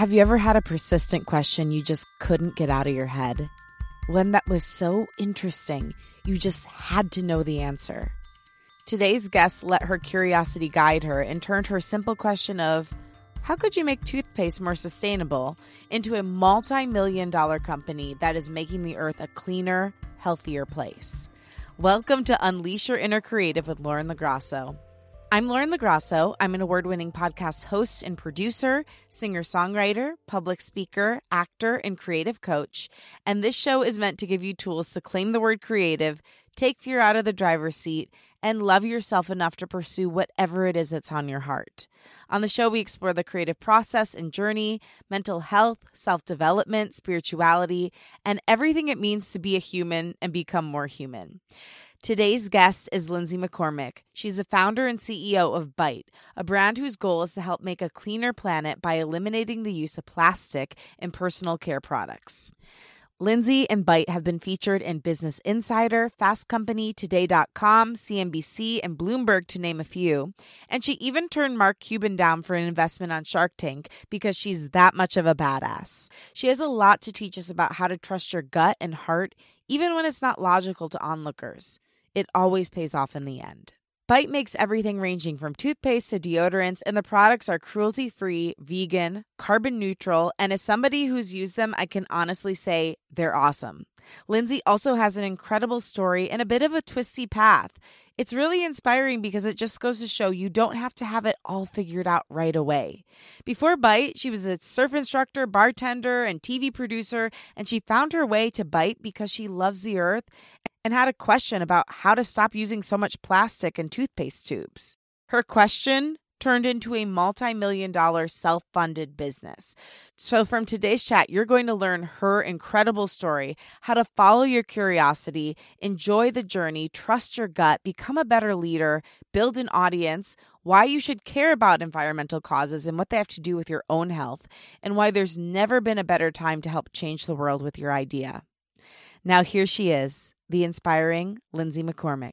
Have you ever had a persistent question you just couldn't get out of your head? One that was so interesting, you just had to know the answer. Today's guest let her curiosity guide her and turned her simple question of, how could you make toothpaste more sustainable into a multi million dollar company that is making the earth a cleaner, healthier place? Welcome to Unleash Your Inner Creative with Lauren LaGrasso. I'm Lauren LaGrasso. I'm an award winning podcast host and producer, singer songwriter, public speaker, actor, and creative coach. And this show is meant to give you tools to claim the word creative, take fear out of the driver's seat, and love yourself enough to pursue whatever it is that's on your heart. On the show, we explore the creative process and journey, mental health, self development, spirituality, and everything it means to be a human and become more human. Today's guest is Lindsay McCormick. She's the founder and CEO of Bite, a brand whose goal is to help make a cleaner planet by eliminating the use of plastic in personal care products. Lindsay and Bite have been featured in Business Insider, Fast Company, Today.com, CNBC, and Bloomberg, to name a few. And she even turned Mark Cuban down for an investment on Shark Tank because she's that much of a badass. She has a lot to teach us about how to trust your gut and heart, even when it's not logical to onlookers it always pays off in the end. Bite makes everything ranging from toothpaste to deodorants, and the products are cruelty free, vegan, carbon neutral, and as somebody who's used them, I can honestly say they're awesome. Lindsay also has an incredible story and a bit of a twisty path. It's really inspiring because it just goes to show you don't have to have it all figured out right away. Before Bite, she was a surf instructor, bartender, and TV producer, and she found her way to Bite because she loves the earth and had a question about how to stop using so much plastic in toothpaste tubes. Her question turned into a multi million dollar self funded business. So, from today's chat, you're going to learn her incredible story, how to follow your curiosity, enjoy the journey, trust your gut, become a better leader, build an audience, why you should care about environmental causes and what they have to do with your own health, and why there's never been a better time to help change the world with your idea. Now, here she is, the inspiring Lindsay McCormick.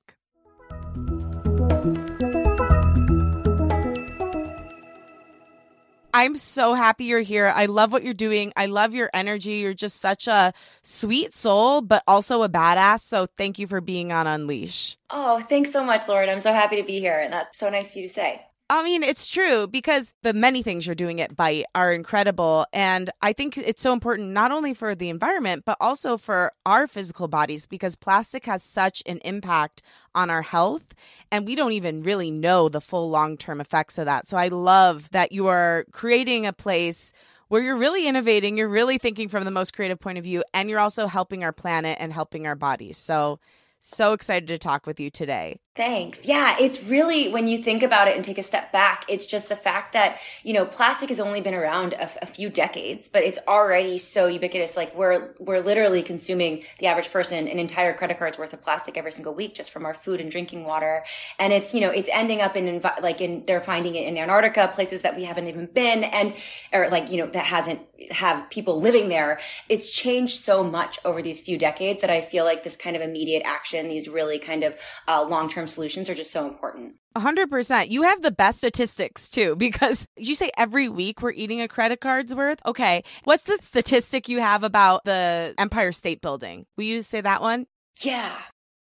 I'm so happy you're here. I love what you're doing. I love your energy. You're just such a sweet soul, but also a badass. So thank you for being on Unleash. Oh, thanks so much, Lauren. I'm so happy to be here. And that's so nice of you to say. I mean, it's true because the many things you're doing at Bite are incredible. And I think it's so important not only for the environment, but also for our physical bodies because plastic has such an impact on our health. And we don't even really know the full long term effects of that. So I love that you are creating a place where you're really innovating, you're really thinking from the most creative point of view, and you're also helping our planet and helping our bodies. So, so excited to talk with you today. Thanks. Yeah, it's really when you think about it and take a step back, it's just the fact that, you know, plastic has only been around a, few decades, but it's already so ubiquitous. Like we're we're literally consuming the average person an entire credit card's worth of plastic every single week just from our food and drinking water. And it's, you know, it's ending up in like in they're finding it in Antarctica, places that we haven't even been and or like, you know, that hasn't have people living there. It's changed so much over these few decades that I feel like this kind of immediate action, these really kind of uh, long-term solutions are just so important. 100%. You have the best statistics too, because you say every week we're eating a credit card's worth. Okay. What's the statistic you have about the Empire State Building? Will you say that one? Yeah.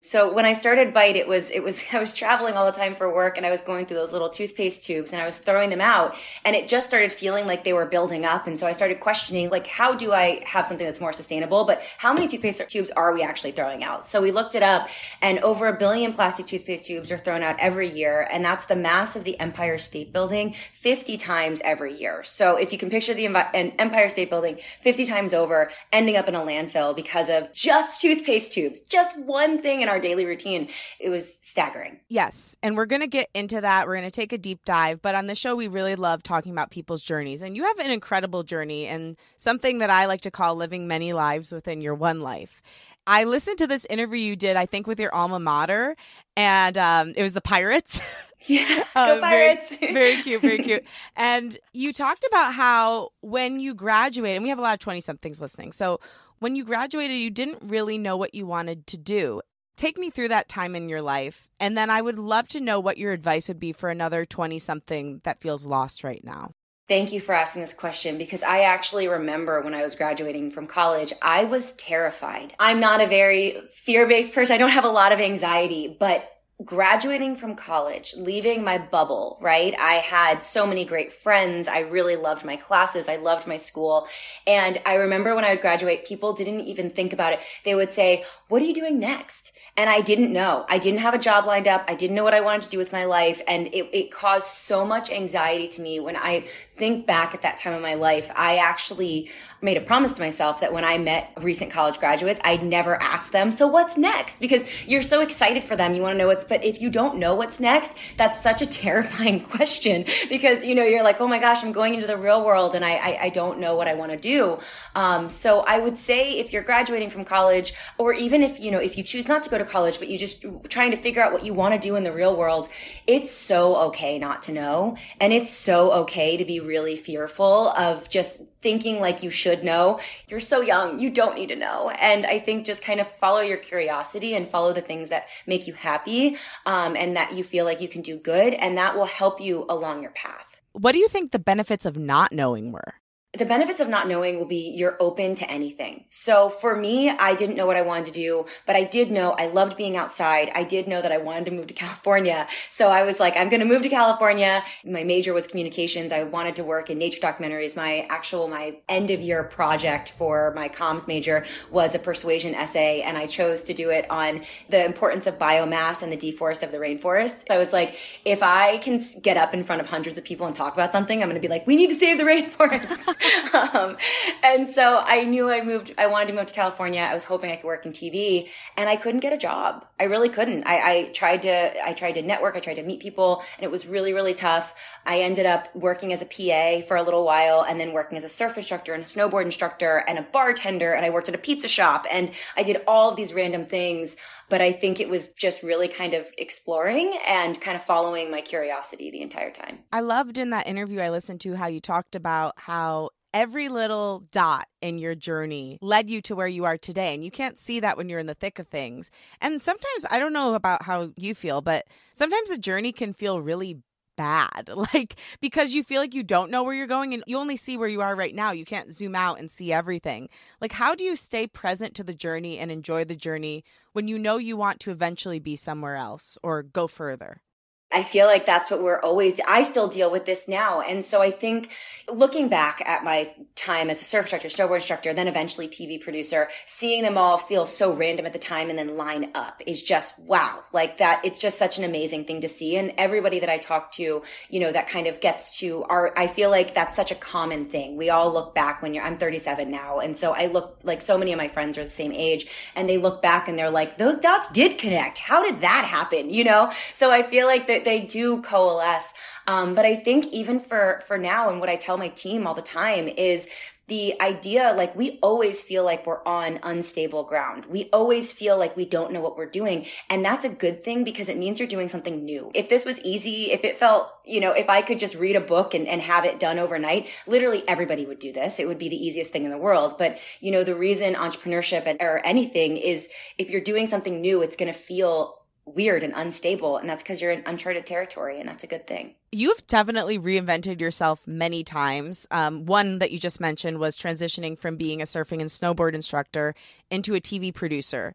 So when I started Bite, it was it was I was traveling all the time for work, and I was going through those little toothpaste tubes, and I was throwing them out, and it just started feeling like they were building up, and so I started questioning like how do I have something that's more sustainable, but how many toothpaste tubes are we actually throwing out? So we looked it up, and over a billion plastic toothpaste tubes are thrown out every year, and that's the mass of the Empire State Building 50 times every year. So if you can picture the Empire State Building 50 times over, ending up in a landfill because of just toothpaste tubes, just one thing in our daily routine, it was staggering. Yes. And we're going to get into that. We're going to take a deep dive. But on the show, we really love talking about people's journeys. And you have an incredible journey and something that I like to call living many lives within your one life. I listened to this interview you did, I think, with your alma mater, and um, it was the Pirates. Yeah, go Pirates. Very, very cute, very cute. And you talked about how when you graduated, and we have a lot of 20 somethings listening. So when you graduated, you didn't really know what you wanted to do. Take me through that time in your life. And then I would love to know what your advice would be for another 20 something that feels lost right now. Thank you for asking this question because I actually remember when I was graduating from college, I was terrified. I'm not a very fear based person. I don't have a lot of anxiety, but graduating from college, leaving my bubble, right? I had so many great friends. I really loved my classes. I loved my school. And I remember when I would graduate, people didn't even think about it. They would say, what are you doing next? And I didn't know. I didn't have a job lined up. I didn't know what I wanted to do with my life. And it, it caused so much anxiety to me when I think back at that time of my life. I actually made a promise to myself that when I met recent college graduates, I'd never ask them, so what's next? Because you're so excited for them. You want to know what's, but if you don't know what's next, that's such a terrifying question because, you know, you're like, oh my gosh, I'm going into the real world and I, I, I don't know what I want to do. Um, so I would say if you're graduating from college or even if, you know, if you choose not to go to college, but you're just trying to figure out what you want to do in the real world, it's so okay not to know. And it's so okay to be really fearful of just thinking like you should know. You're so young. You don't need to know. And I think just kind of follow your curiosity and follow the things that make you happy um, and that you feel like you can do good. And that will help you along your path. What do you think the benefits of not knowing were? The benefits of not knowing will be you're open to anything. So for me, I didn't know what I wanted to do, but I did know I loved being outside. I did know that I wanted to move to California. So I was like, I'm going to move to California. My major was communications. I wanted to work in nature documentaries. My actual, my end of year project for my comms major was a persuasion essay. And I chose to do it on the importance of biomass and the deforest of the rainforest. I was like, if I can get up in front of hundreds of people and talk about something, I'm going to be like, we need to save the rainforest. um, and so I knew I moved, I wanted to move to California. I was hoping I could work in TV and I couldn't get a job. I really couldn't. I, I tried to, I tried to network. I tried to meet people and it was really, really tough. I ended up working as a PA for a little while and then working as a surf instructor and a snowboard instructor and a bartender. And I worked at a pizza shop and I did all of these random things but I think it was just really kind of exploring and kind of following my curiosity the entire time. I loved in that interview I listened to how you talked about how every little dot in your journey led you to where you are today. And you can't see that when you're in the thick of things. And sometimes, I don't know about how you feel, but sometimes a journey can feel really bad. Like because you feel like you don't know where you're going and you only see where you are right now. You can't zoom out and see everything. Like how do you stay present to the journey and enjoy the journey when you know you want to eventually be somewhere else or go further I feel like that's what we're always, I still deal with this now. And so I think looking back at my time as a surf instructor, snowboard instructor, then eventually TV producer, seeing them all feel so random at the time and then line up is just wow. Like that, it's just such an amazing thing to see. And everybody that I talk to, you know, that kind of gets to our, I feel like that's such a common thing. We all look back when you're, I'm 37 now. And so I look like so many of my friends are the same age and they look back and they're like, those dots did connect. How did that happen? You know? So I feel like that they do coalesce. Um, but I think even for for now, and what I tell my team all the time is the idea like we always feel like we're on unstable ground. We always feel like we don't know what we're doing. And that's a good thing because it means you're doing something new. If this was easy, if it felt, you know, if I could just read a book and, and have it done overnight, literally everybody would do this. It would be the easiest thing in the world. But, you know, the reason entrepreneurship and, or anything is if you're doing something new, it's going to feel weird and unstable and that's because you're in uncharted territory and that's a good thing. You've definitely reinvented yourself many times. Um, one that you just mentioned was transitioning from being a surfing and snowboard instructor into a tv producer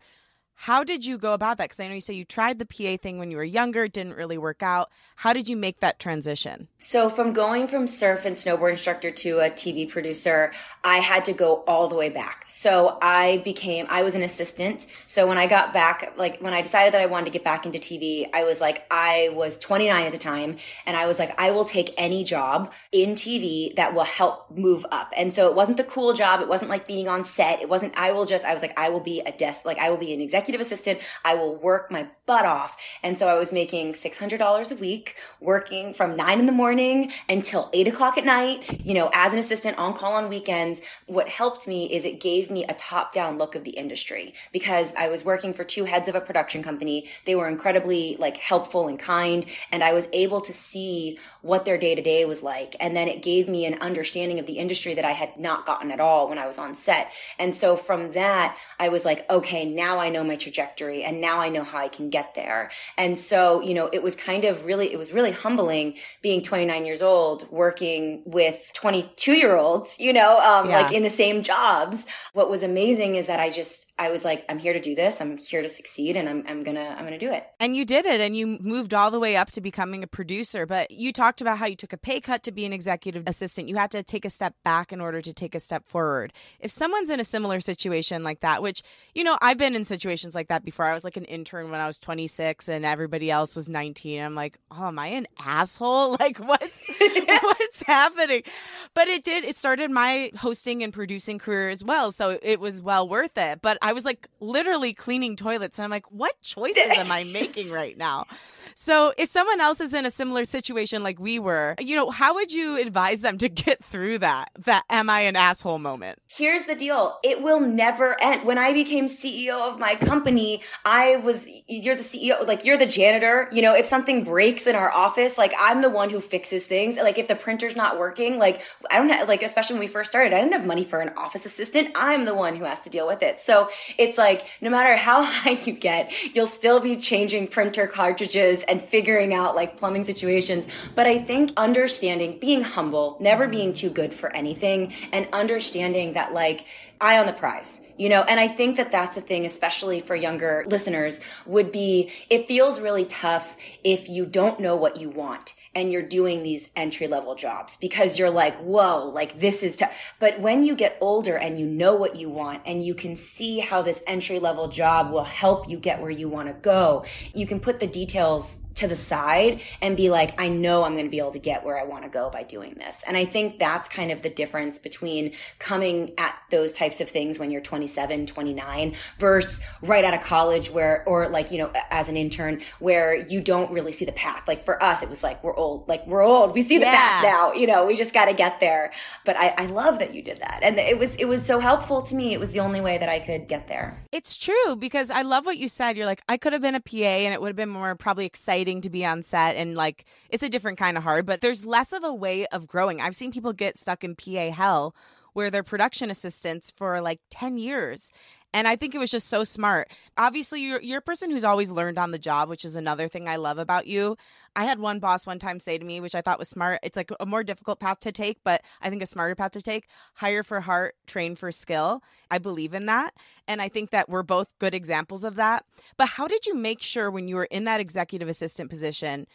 how did you go about that? Because I know you say you tried the PA thing when you were younger, it didn't really work out. How did you make that transition? So, from going from surf and snowboard instructor to a TV producer, I had to go all the way back. So, I became, I was an assistant. So, when I got back, like when I decided that I wanted to get back into TV, I was like, I was 29 at the time. And I was like, I will take any job in TV that will help move up. And so, it wasn't the cool job. It wasn't like being on set. It wasn't, I will just, I was like, I will be a desk, like, I will be an executive executive assistant. I will work my butt off. And so I was making $600 a week, working from nine in the morning until eight o'clock at night, you know, as an assistant on call on weekends. What helped me is it gave me a top down look of the industry because I was working for two heads of a production company. They were incredibly like helpful and kind. And I was able to see what their day to day was like. And then it gave me an understanding of the industry that I had not gotten at all when I was on set. And so from that, I was like, okay, now I know my trajectory and now I know how I can get there. And so, you know, it was kind of really, it was really humbling being 29 years old, working with 22 year olds, you know, um, yeah. like in the same jobs. What was amazing is that I just, I was like, I'm here to do this. I'm here to succeed and I'm, I'm gonna, I'm gonna do it. And you did it and you moved all the way up to becoming a producer. But you talked about how you took a pay cut to be an executive assistant. You had to take a step back in order to take a step forward. If someone's in a similar situation like that, which, you know, I've been in situations like that before. I was like an intern when I was 26 and everybody else was 19. I'm like, oh, am I an asshole? Like, what's, what's happening? But it did, it started my hosting and producing career as well. So it was well worth it. But I was like literally cleaning toilets. And I'm like, what choices am I making right now? So if someone else is in a similar situation like we were, you know, how would you advise them to get through that, that am I an asshole moment? Here's the deal. It will never end. When I became CEO of my company, I was, you're the CEO, like you're the janitor. You know, if something breaks in our office, like I'm the one who fixes things. Like if the printer's not working, like I don't have, like, especially when we first started, I didn't have money for an office assistant. I'm the one who has to deal with it. So it's like no matter how high you get, you'll still be changing printer cartridges and figuring out like plumbing situations. But I think understanding, being humble, never being too good for anything, and understanding that like eye on the prize you know and i think that that's a thing especially for younger listeners would be it feels really tough if you don't know what you want and you're doing these entry level jobs because you're like, whoa, like this is, t-. but when you get older and you know what you want and you can see how this entry level job will help you get where you want to go, you can put the details to the side and be like, I know I'm going to be able to get where I want to go by doing this. And I think that's kind of the difference between coming at those types of things when you're 27, 29 versus right out of college where, or like, you know, as an intern where you don't really see the path. Like for us, it was like, we're old, like we're old. We see the yeah. path now, you know, we just got to get there. But I, I love that you did that. And it was, it was so helpful to me. It was the only way that I could get there. It's true because I love what you said. You're like, I could have been a PA and it would have been more probably exciting to be on set and like it's a different kind of hard, but there's less of a way of growing. I've seen people get stuck in PA hell where they're production assistants for like 10 years and I think it was just so smart. Obviously, you're, you're a person who's always learned on the job, which is another thing I love about you. I had one boss one time say to me, which I thought was smart. It's like a more difficult path to take, but I think a smarter path to take hire for heart, train for skill. I believe in that. And I think that we're both good examples of that. But how did you make sure when you were in that executive assistant position?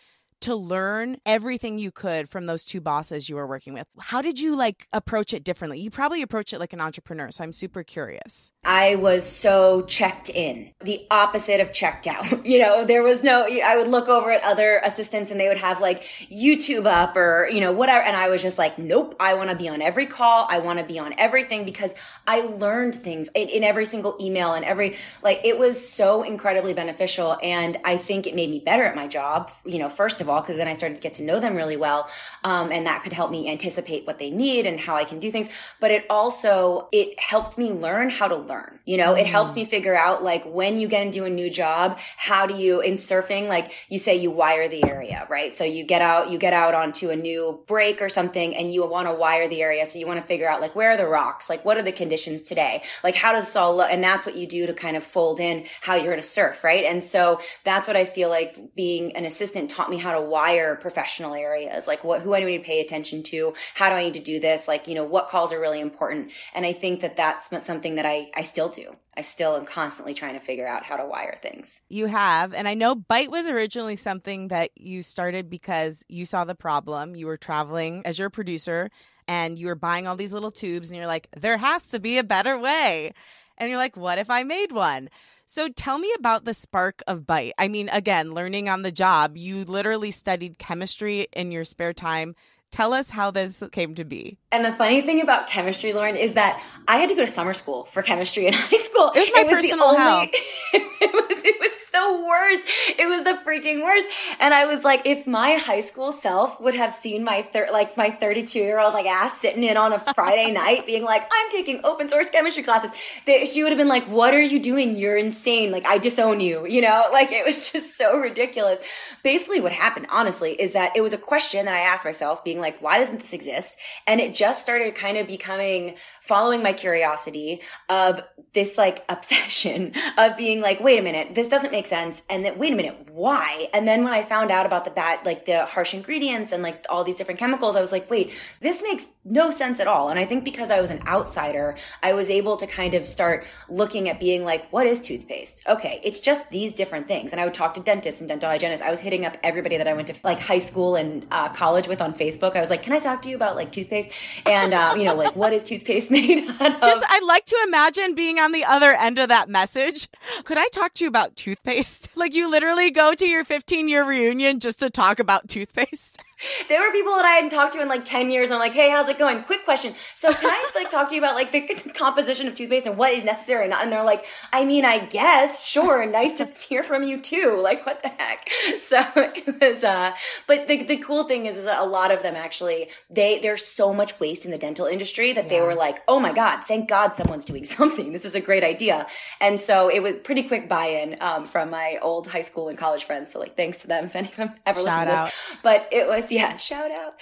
To learn everything you could from those two bosses you were working with. How did you like approach it differently? You probably approach it like an entrepreneur, so I'm super curious. I was so checked in, the opposite of checked out. you know, there was no I would look over at other assistants and they would have like YouTube up or, you know, whatever and I was just like, "Nope, I want to be on every call. I want to be on everything because I learned things in, in every single email and every like it was so incredibly beneficial and I think it made me better at my job, you know, first of all all because then I started to get to know them really well. Um, and that could help me anticipate what they need and how I can do things. But it also, it helped me learn how to learn. You know, mm. it helped mm. me figure out like when you get into a new job, how do you, in surfing, like you say you wire the area, right? So you get out, you get out onto a new break or something and you want to wire the area. So you want to figure out like where are the rocks? Like what are the conditions today? Like how does all look? And that's what you do to kind of fold in how you're going to surf, right? And so that's what I feel like being an assistant taught me how to wire professional areas like what who i need to pay attention to how do i need to do this like you know what calls are really important. And i think that that's something that i i still do. I still am constantly trying to figure out how to wire things. You have. And i know Bite was originally something that you started because you saw the problem. You were traveling as your producer and you were buying all these little tubes and you're like there has to be a better way. And you're like what if i made one so tell me about the spark of bite. I mean, again, learning on the job, you literally studied chemistry in your spare time. Tell us how this came to be. And the funny thing about chemistry, Lauren, is that I had to go to summer school for chemistry in high school. It was my it was personal only, hell. it was it was the worst. It was the freaking worst. And I was like, if my high school self would have seen my thir- like my 32 year old like ass sitting in on a Friday night being like, I'm taking open source chemistry classes, they, she would have been like, what are you doing? You're insane. Like I disown you, you know, like it was just so ridiculous. Basically what happened, honestly, is that it was a question that I asked myself being like, why doesn't this exist? And it just started kind of becoming following my curiosity of this like obsession of being like, wait a minute, this doesn't make sense. And then, wait a minute, why? And then when I found out about the bad, like the harsh ingredients and like all these different chemicals, I was like, wait, this makes no sense at all. And I think because I was an outsider, I was able to kind of start looking at being like, what is toothpaste? Okay, it's just these different things. And I would talk to dentists and dental hygienists. I was hitting up everybody that I went to like high school and uh, college with on Facebook. I was like, can I talk to you about like toothpaste? And, uh, you know, like, what is toothpaste? made Just, I'd like to imagine being on the other end of that message. Could I talk to you about toothpaste? Like you literally go to your 15 year reunion just to talk about toothpaste. there were people that I hadn't talked to in like 10 years. And I'm like, hey, how's it going? Quick question. So can I like talk to you about like the composition of toothpaste and what is necessary? And they're like, I mean, I guess, sure. Nice to hear from you too. Like, what the heck? So it was, uh, but the, the cool thing is, is that a lot of them actually, they, there's so much waste in the dental industry that yeah. they were like, oh my God, thank God someone's doing something. This is a great idea. And so it was pretty quick buy-in, um, from my old high school and college friends. So like, thanks to them if any of them ever Shout listen to this. But it was, yeah, shout out.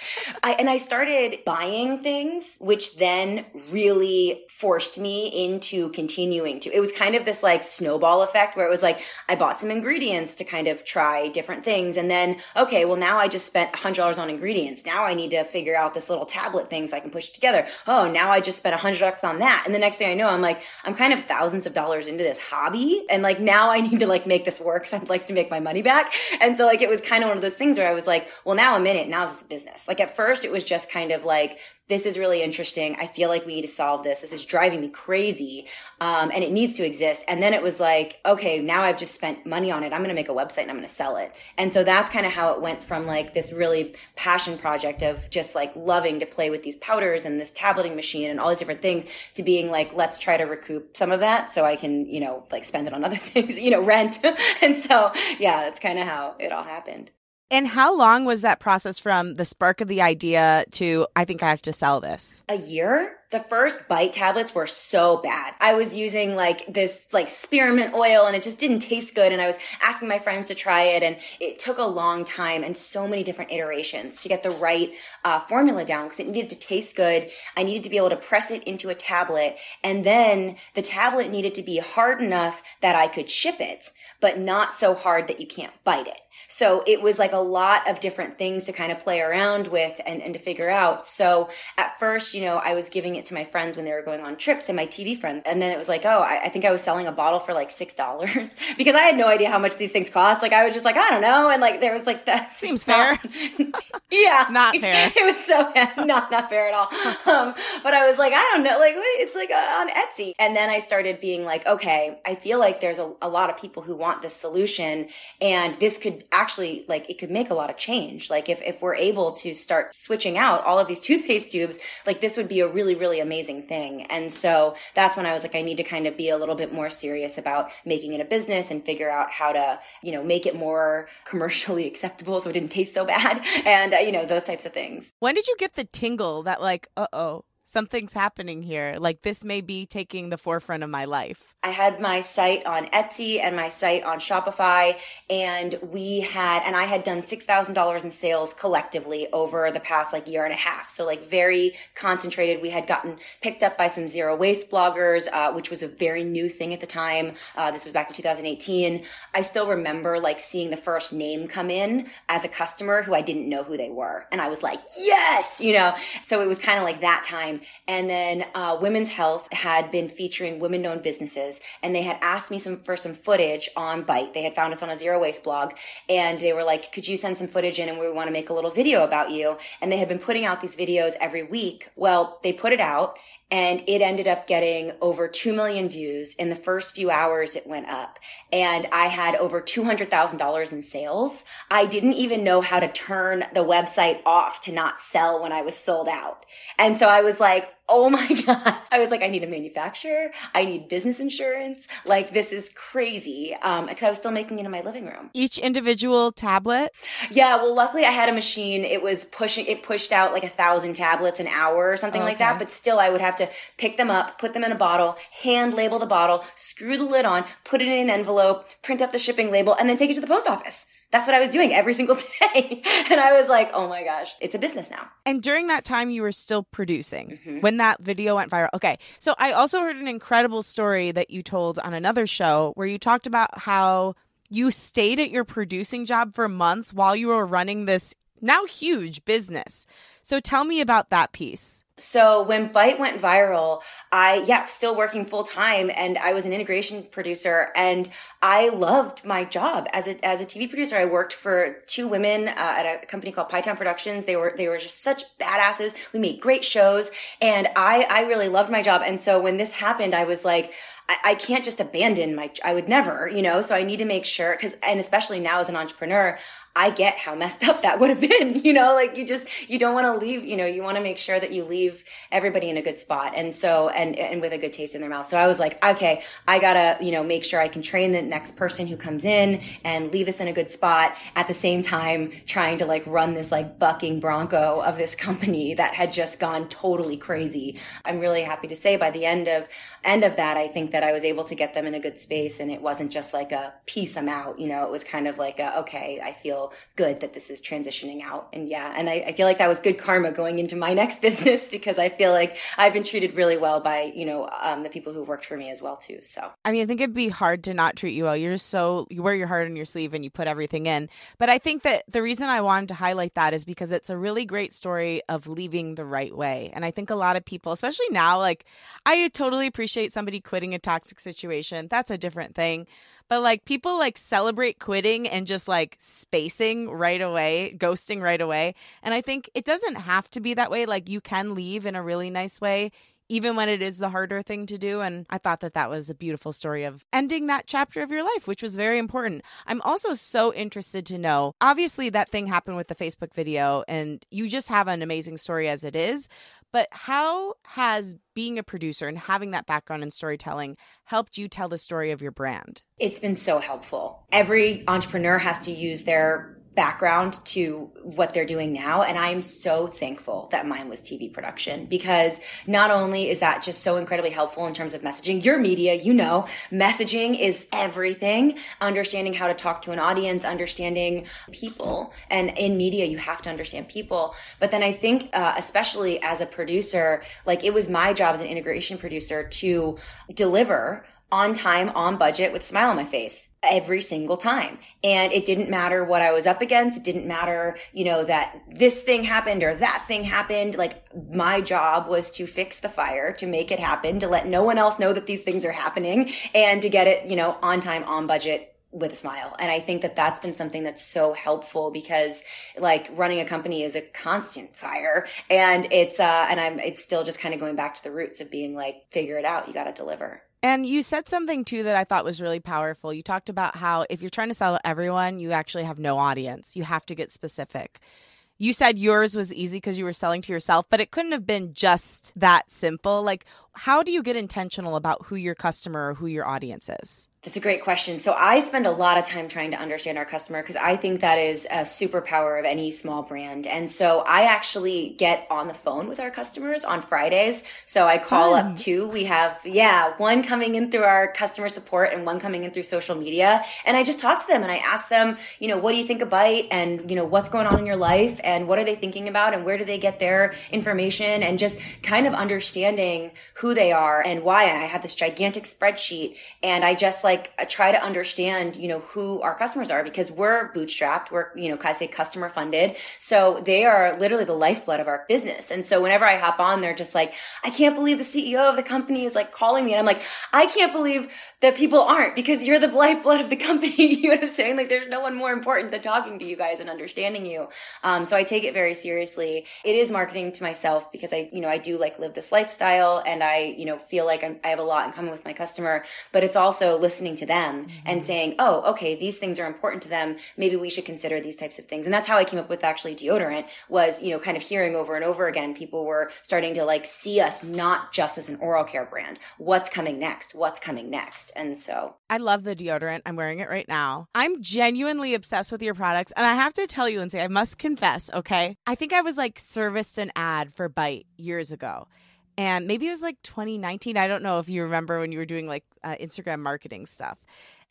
I, and I started buying things, which then really forced me into continuing to. It was kind of this like snowball effect where it was like I bought some ingredients to kind of try different things, and then okay, well now I just spent hundred dollars on ingredients. Now I need to figure out this little tablet thing so I can push it together. Oh, now I just spent a hundred bucks on that, and the next thing I know, I'm like I'm kind of thousands of dollars into this hobby, and like now I need to like make this work because I'd like to make my money back. And so like it was kind of one of those things where I was like, well now minute, now is a business. Like at first, it was just kind of like, this is really interesting. I feel like we need to solve this. This is driving me crazy. Um, and it needs to exist. And then it was like, okay, now I've just spent money on it. I'm going to make a website and I'm going to sell it. And so that's kind of how it went from like this really passion project of just like loving to play with these powders and this tableting machine and all these different things to being like, let's try to recoup some of that so I can, you know, like spend it on other things, you know, rent. and so, yeah, that's kind of how it all happened. And how long was that process from the spark of the idea to I think I have to sell this? A year? The first bite tablets were so bad. I was using like this like spearmint oil and it just didn't taste good. And I was asking my friends to try it and it took a long time and so many different iterations to get the right uh, formula down because it needed to taste good. I needed to be able to press it into a tablet and then the tablet needed to be hard enough that I could ship it, but not so hard that you can't bite it. So it was like a lot of different things to kind of play around with and, and to figure out. So at first, you know, I was giving it to my friends when they were going on trips and my TV friends. And then it was like, oh, I, I think I was selling a bottle for like $6 because I had no idea how much these things cost. Like I was just like, I don't know. And like there was like that seems fair. yeah. Not fair. It was so not, not fair at all. Um, but I was like, I don't know. Like it's like on Etsy. And then I started being like, okay, I feel like there's a, a lot of people who want this solution and this could actually actually like it could make a lot of change. Like if, if we're able to start switching out all of these toothpaste tubes, like this would be a really, really amazing thing. And so that's when I was like, I need to kind of be a little bit more serious about making it a business and figure out how to, you know, make it more commercially acceptable so it didn't taste so bad and, uh, you know, those types of things. When did you get the tingle that like, uh oh, something's happening here. Like this may be taking the forefront of my life. I had my site on Etsy and my site on Shopify, and we had, and I had done $6,000 in sales collectively over the past like year and a half. So, like, very concentrated. We had gotten picked up by some zero waste bloggers, uh, which was a very new thing at the time. Uh, this was back in 2018. I still remember like seeing the first name come in as a customer who I didn't know who they were. And I was like, yes, you know? So it was kind of like that time. And then uh, Women's Health had been featuring women owned businesses and they had asked me some for some footage on Bite. They had found us on a zero waste blog and they were like, could you send some footage in and we want to make a little video about you? And they had been putting out these videos every week. Well, they put it out and it ended up getting over 2 million views. In the first few hours it went up and i had over $200000 in sales. I didn't even know how to turn the website off to not sell when i was sold out. And so i was like oh my God. I was like, I need a manufacturer. I need business insurance. Like, this is crazy. Um, cause I was still making it in my living room. Each individual tablet? Yeah. Well, luckily I had a machine. It was pushing, it pushed out like a thousand tablets an hour or something okay. like that. But still, I would have to pick them up, put them in a bottle, hand label the bottle, screw the lid on, put it in an envelope, print up the shipping label, and then take it to the post office that's what I was doing every single day. and I was like, oh my gosh, it's a business now. And during that time, you were still producing mm-hmm. when that video went viral. Okay. So I also heard an incredible story that you told on another show where you talked about how you stayed at your producing job for months while you were running this now huge business. So tell me about that piece. So when Bite went viral, I yeah, still working full time and I was an integration producer and I loved my job as a as a TV producer. I worked for two women uh, at a company called Pie Town Productions. They were they were just such badasses. We made great shows and I I really loved my job. And so when this happened, I was like I, can't just abandon my I would never, you know, so I need to make sure cuz and especially now as an entrepreneur, I get how messed up that would have been, you know, like you just, you don't want to leave, you know, you want to make sure that you leave everybody in a good spot. And so, and, and with a good taste in their mouth. So I was like, okay, I gotta, you know, make sure I can train the next person who comes in and leave us in a good spot at the same time trying to like run this like bucking bronco of this company that had just gone totally crazy. I'm really happy to say by the end of, end of that, I think that I was able to get them in a good space and it wasn't just like a peace I'm out, you know, it was kind of like a, okay, I feel good that this is transitioning out. And yeah, and I, I, feel like that was good karma going into my next business because I feel like I've been treated really well by, you know, um, the people who worked for me as well too. So, I mean, I think it'd be hard to not treat you well. You're so, you wear your heart on your sleeve and you put everything in. But I think that the reason I wanted to highlight that is because it's a really great story of leaving the right way. And I think a lot of people, especially now, like I totally appreciate somebody quitting a toxic situation. That's a different thing. But like people like celebrate quitting and just like spacing right away, ghosting right away. And I think it doesn't have to be that way. Like you can leave in a really nice way even when it is the harder thing to do. And I thought that that was a beautiful story of ending that chapter of your life, which was very important. I'm also so interested to know obviously, that thing happened with the Facebook video, and you just have an amazing story as it is. But how has being a producer and having that background in storytelling helped you tell the story of your brand? It's been so helpful. Every entrepreneur has to use their background to what they're doing now. And I am so thankful that mine was TV production because not only is that just so incredibly helpful in terms of messaging, your media, you know, messaging is everything. Understanding how to talk to an audience, understanding people. And in media, you have to understand people. But then I think, uh, especially as a producer, like it was my job as an integration producer to deliver on time, on budget with a smile on my face every single time. And it didn't matter what I was up against. It didn't matter, you know, that this thing happened or that thing happened. Like my job was to fix the fire, to make it happen, to let no one else know that these things are happening and to get it, you know, on time, on budget with a smile. And I think that that's been something that's so helpful because like running a company is a constant fire and it's, uh, and I'm, it's still just kind of going back to the roots of being like, figure it out. You got to deliver. And you said something too that I thought was really powerful. You talked about how if you're trying to sell to everyone, you actually have no audience. You have to get specific. You said yours was easy because you were selling to yourself, but it couldn't have been just that simple. Like, how do you get intentional about who your customer or who your audience is? That's a great question. So I spend a lot of time trying to understand our customer because I think that is a superpower of any small brand. And so I actually get on the phone with our customers on Fridays. So I call Fun. up two. We have, yeah, one coming in through our customer support and one coming in through social media. And I just talk to them and I ask them, you know, what do you think of Bite and, you know, what's going on in your life and what are they thinking about and where do they get their information and just kind of understanding who they are and why. And I have this gigantic spreadsheet and I just like, like try to understand, you know, who our customers are because we're bootstrapped. We're, you know, I say customer funded. So they are literally the lifeblood of our business. And so whenever I hop on, they're just like, I can't believe the CEO of the company is like calling me. And I'm like, I can't believe that people aren't because you're the lifeblood of the company. you know what I'm saying? Like there's no one more important than talking to you guys and understanding you. Um, so I take it very seriously. It is marketing to myself because I, you know, I do like live this lifestyle and I, you know, feel like I'm, I have a lot in common with my customer, but it's also listening listening to them mm-hmm. and saying, oh, okay, these things are important to them. Maybe we should consider these types of things. And that's how I came up with actually deodorant was, you know, kind of hearing over and over again, people were starting to like see us not just as an oral care brand. What's coming next? What's coming next? And so I love the deodorant. I'm wearing it right now. I'm genuinely obsessed with your products. And I have to tell you, Lindsay, I must confess, okay? I think I was like serviced an ad for Bite years ago and maybe it was like 2019 i don't know if you remember when you were doing like uh, instagram marketing stuff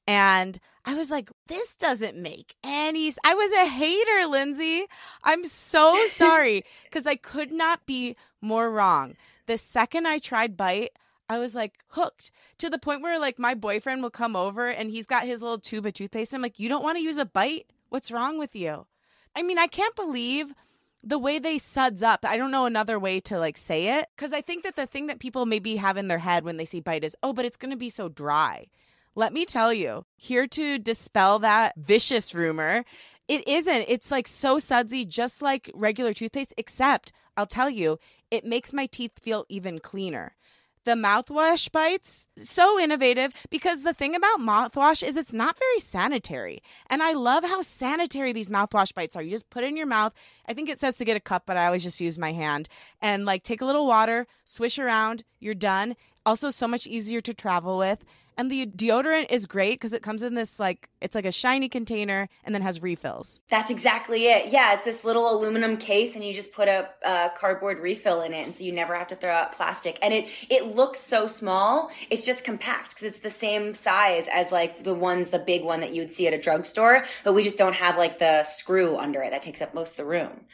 and i was like this doesn't make any i was a hater lindsay i'm so sorry because i could not be more wrong the second i tried bite I was like hooked to the point where like my boyfriend will come over and he's got his little tube of toothpaste. I'm like, you don't want to use a bite? What's wrong with you? I mean, I can't believe the way they suds up i don't know another way to like say it because i think that the thing that people maybe have in their head when they see bite is oh but it's going to be so dry. Let me tell you here to dispel that vicious rumor it isn't. It's like so sudsy just like regular toothpaste except i'll tell you it makes my teeth feel even cleaner the mouthwash bites so innovative because the thing about mouthwash is it's not very sanitary. And i love how sanitary these mouthwash bites are. You just put it in your mouth. I think it says to get a cup but i always just use my hand. And like take a little water swish around you're done. Also so much easier to travel with and the deodorant is great because it comes in this like it's like a shiny container and then has refills. That's exactly it. Yeah, it's this little aluminum case and you just put a, a cardboard refill in it, and so you never have to throw out plastic. And it it looks so small. It's just compact because it's the same size as like the ones, the big one that you would see at a drugstore, but we just don't have like the screw under it that takes up most of the room.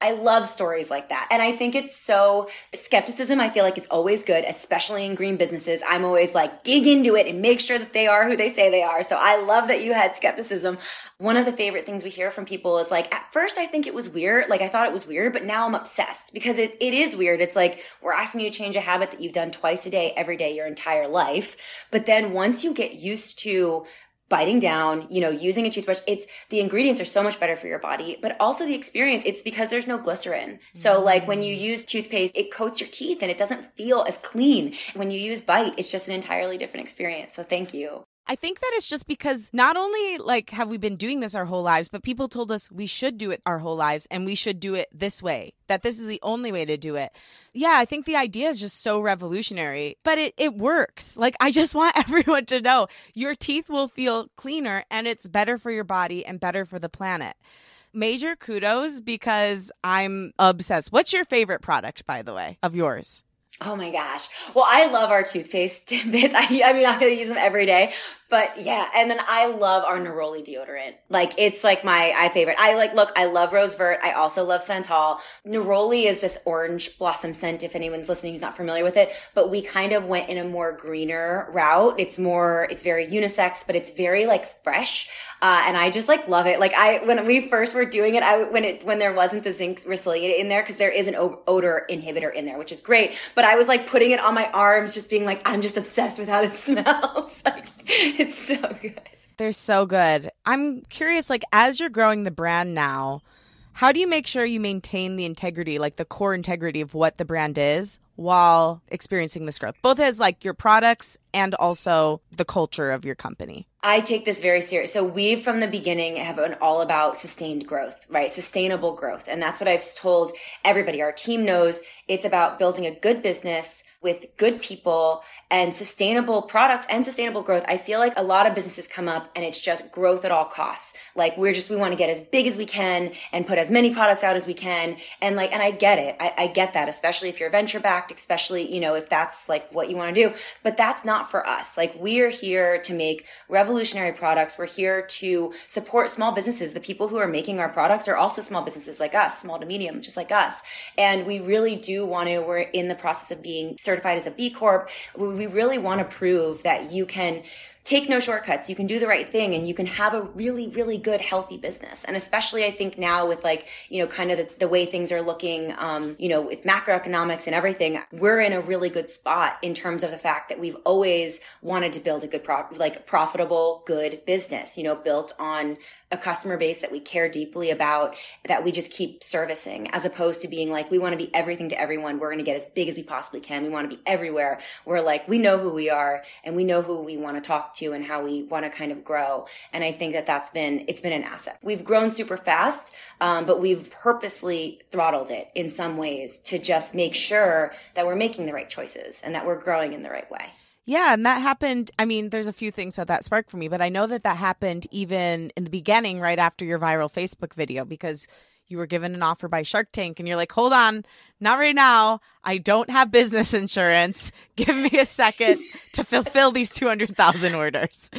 I love stories like that. And I think it's so skepticism, I feel like is always good, especially in green businesses. I'm always like, dig into it and make sure that they are who they say they are. So I love that you had skepticism. One of the favorite things we hear from people is like, at first I think it was weird. Like I thought it was weird, but now I'm obsessed because it, it is weird. It's like we're asking you to change a habit that you've done twice a day, every day, your entire life. But then once you get used to biting down, you know, using a toothbrush, it's the ingredients are so much better for your body, but also the experience. It's because there's no glycerin. So like when you use toothpaste, it coats your teeth and it doesn't feel as clean. When you use bite, it's just an entirely different experience. So thank you. I think that it's just because not only like have we been doing this our whole lives, but people told us we should do it our whole lives and we should do it this way. That this is the only way to do it. Yeah, I think the idea is just so revolutionary, but it it works. Like I just want everyone to know your teeth will feel cleaner and it's better for your body and better for the planet. Major kudos because I'm obsessed. What's your favorite product by the way of yours? Oh my gosh. Well, I love our toothpaste bits. I, I mean, I use them every day, but yeah. And then I love our Neroli deodorant. Like it's like my, I favorite. I like, look, I love Rose Vert. I also love Santal. Neroli is this orange blossom scent. If anyone's listening who's not familiar with it, but we kind of went in a more greener route. It's more, it's very unisex, but it's very like fresh. Uh, and I just like love it. Like I, when we first were doing it, I, when it, when there wasn't the zinc ricinoleate in there, cause there is an odor inhibitor in there, which is great. But I was like putting it on my arms, just being like, I'm just obsessed with how this smells. like, it's so good. They're so good. I'm curious, like, as you're growing the brand now, how do you make sure you maintain the integrity, like the core integrity of what the brand is while experiencing this growth, both as like your products and also the culture of your company? I take this very serious. So we from the beginning have been all about sustained growth, right? Sustainable growth. And that's what I've told everybody. Our team knows it's about building a good business with good people and sustainable products and sustainable growth. I feel like a lot of businesses come up and it's just growth at all costs. Like we're just, we want to get as big as we can and put as many products out as we can. And like, and I get it. I, I get that, especially if you're venture backed, especially, you know, if that's like what you want to do. But that's not for us. Like we're here to make revolutionary products. We're here to support small businesses. The people who are making our products are also small businesses like us, small to medium, just like us. And we really do want to, we're in the process of being certified as a B Corp. We really want to prove that you can take no shortcuts. You can do the right thing and you can have a really, really good, healthy business. And especially I think now with like, you know, kind of the, the way things are looking, um, you know, with macroeconomics and everything, we're in a really good spot in terms of the fact that we've always wanted to build a good, pro- like profitable, good business, you know, built on a customer base that we care deeply about that we just keep servicing as opposed to being like we want to be everything to everyone. We're going to get as big as we possibly can. We want to be everywhere. We're like we know who we are and we know who we want to talk to and how we want to kind of grow. And i think that that's been it's been an asset. We've grown super fast um, but we've purposely throttled it in some ways to just make sure that we're making the right choices and that we're growing in the right way yeah, and that happened. I mean, there's a few things that that sparked for me, but I know that that happened even in the beginning, right after your viral Facebook video, because you were given an offer by Shark Tank and you're like, hold on, not right now. I don't have business insurance. Give me a second to fulfill these 200,000 orders.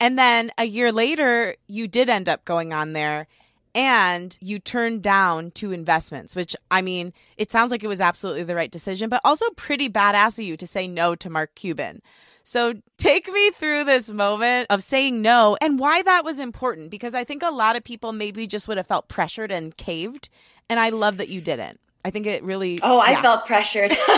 And then a year later, you did end up going on there and you turned down two investments, which I mean, it sounds like it was absolutely the right decision, but also pretty badass of you to say no to Mark Cuban. So take me through this moment of saying no and why that was important because I think a lot of people maybe just would have felt pressured and caved. And I love that you didn't. I think it really. Oh, I felt pressured.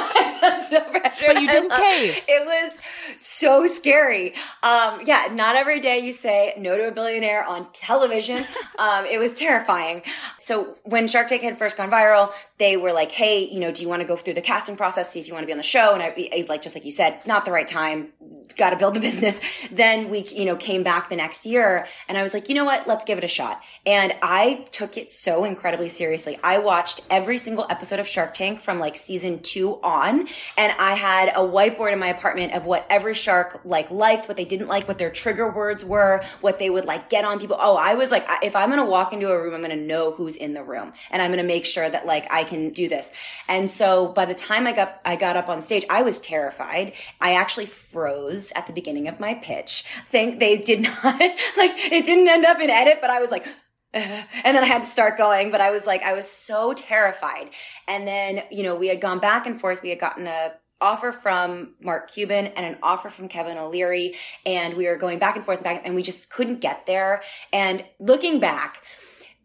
so pressured. But you didn't cave. It was so scary. Um, yeah, not every day you say no to a billionaire on television. um, it was terrifying. So when Shark Tank had first gone viral, they were like, "Hey, you know, do you want to go through the casting process, see if you want to be on the show?" And I, I like just like you said, not the right time. Got to build the business. Then we, you know, came back the next year, and I was like, you know what? Let's give it a shot. And I took it so incredibly seriously. I watched every single episode of Shark Tank from like season two on, and I had a whiteboard in my apartment of what every shark like liked, what they didn't like, what their trigger words were, what they would like get on people. Oh, I was like, if I'm gonna walk into a room, I'm gonna know who's in the room, and I'm gonna make sure that like I can do this. And so by the time I got I got up on stage, I was terrified. I actually froze at the beginning of my pitch. Think they did not like it didn't end up in edit, but I was like and then I had to start going, but I was like, I was so terrified. And then, you know, we had gone back and forth. We had gotten a offer from Mark Cuban and an offer from Kevin O'Leary. And we were going back and forth and back and we just couldn't get there. And looking back,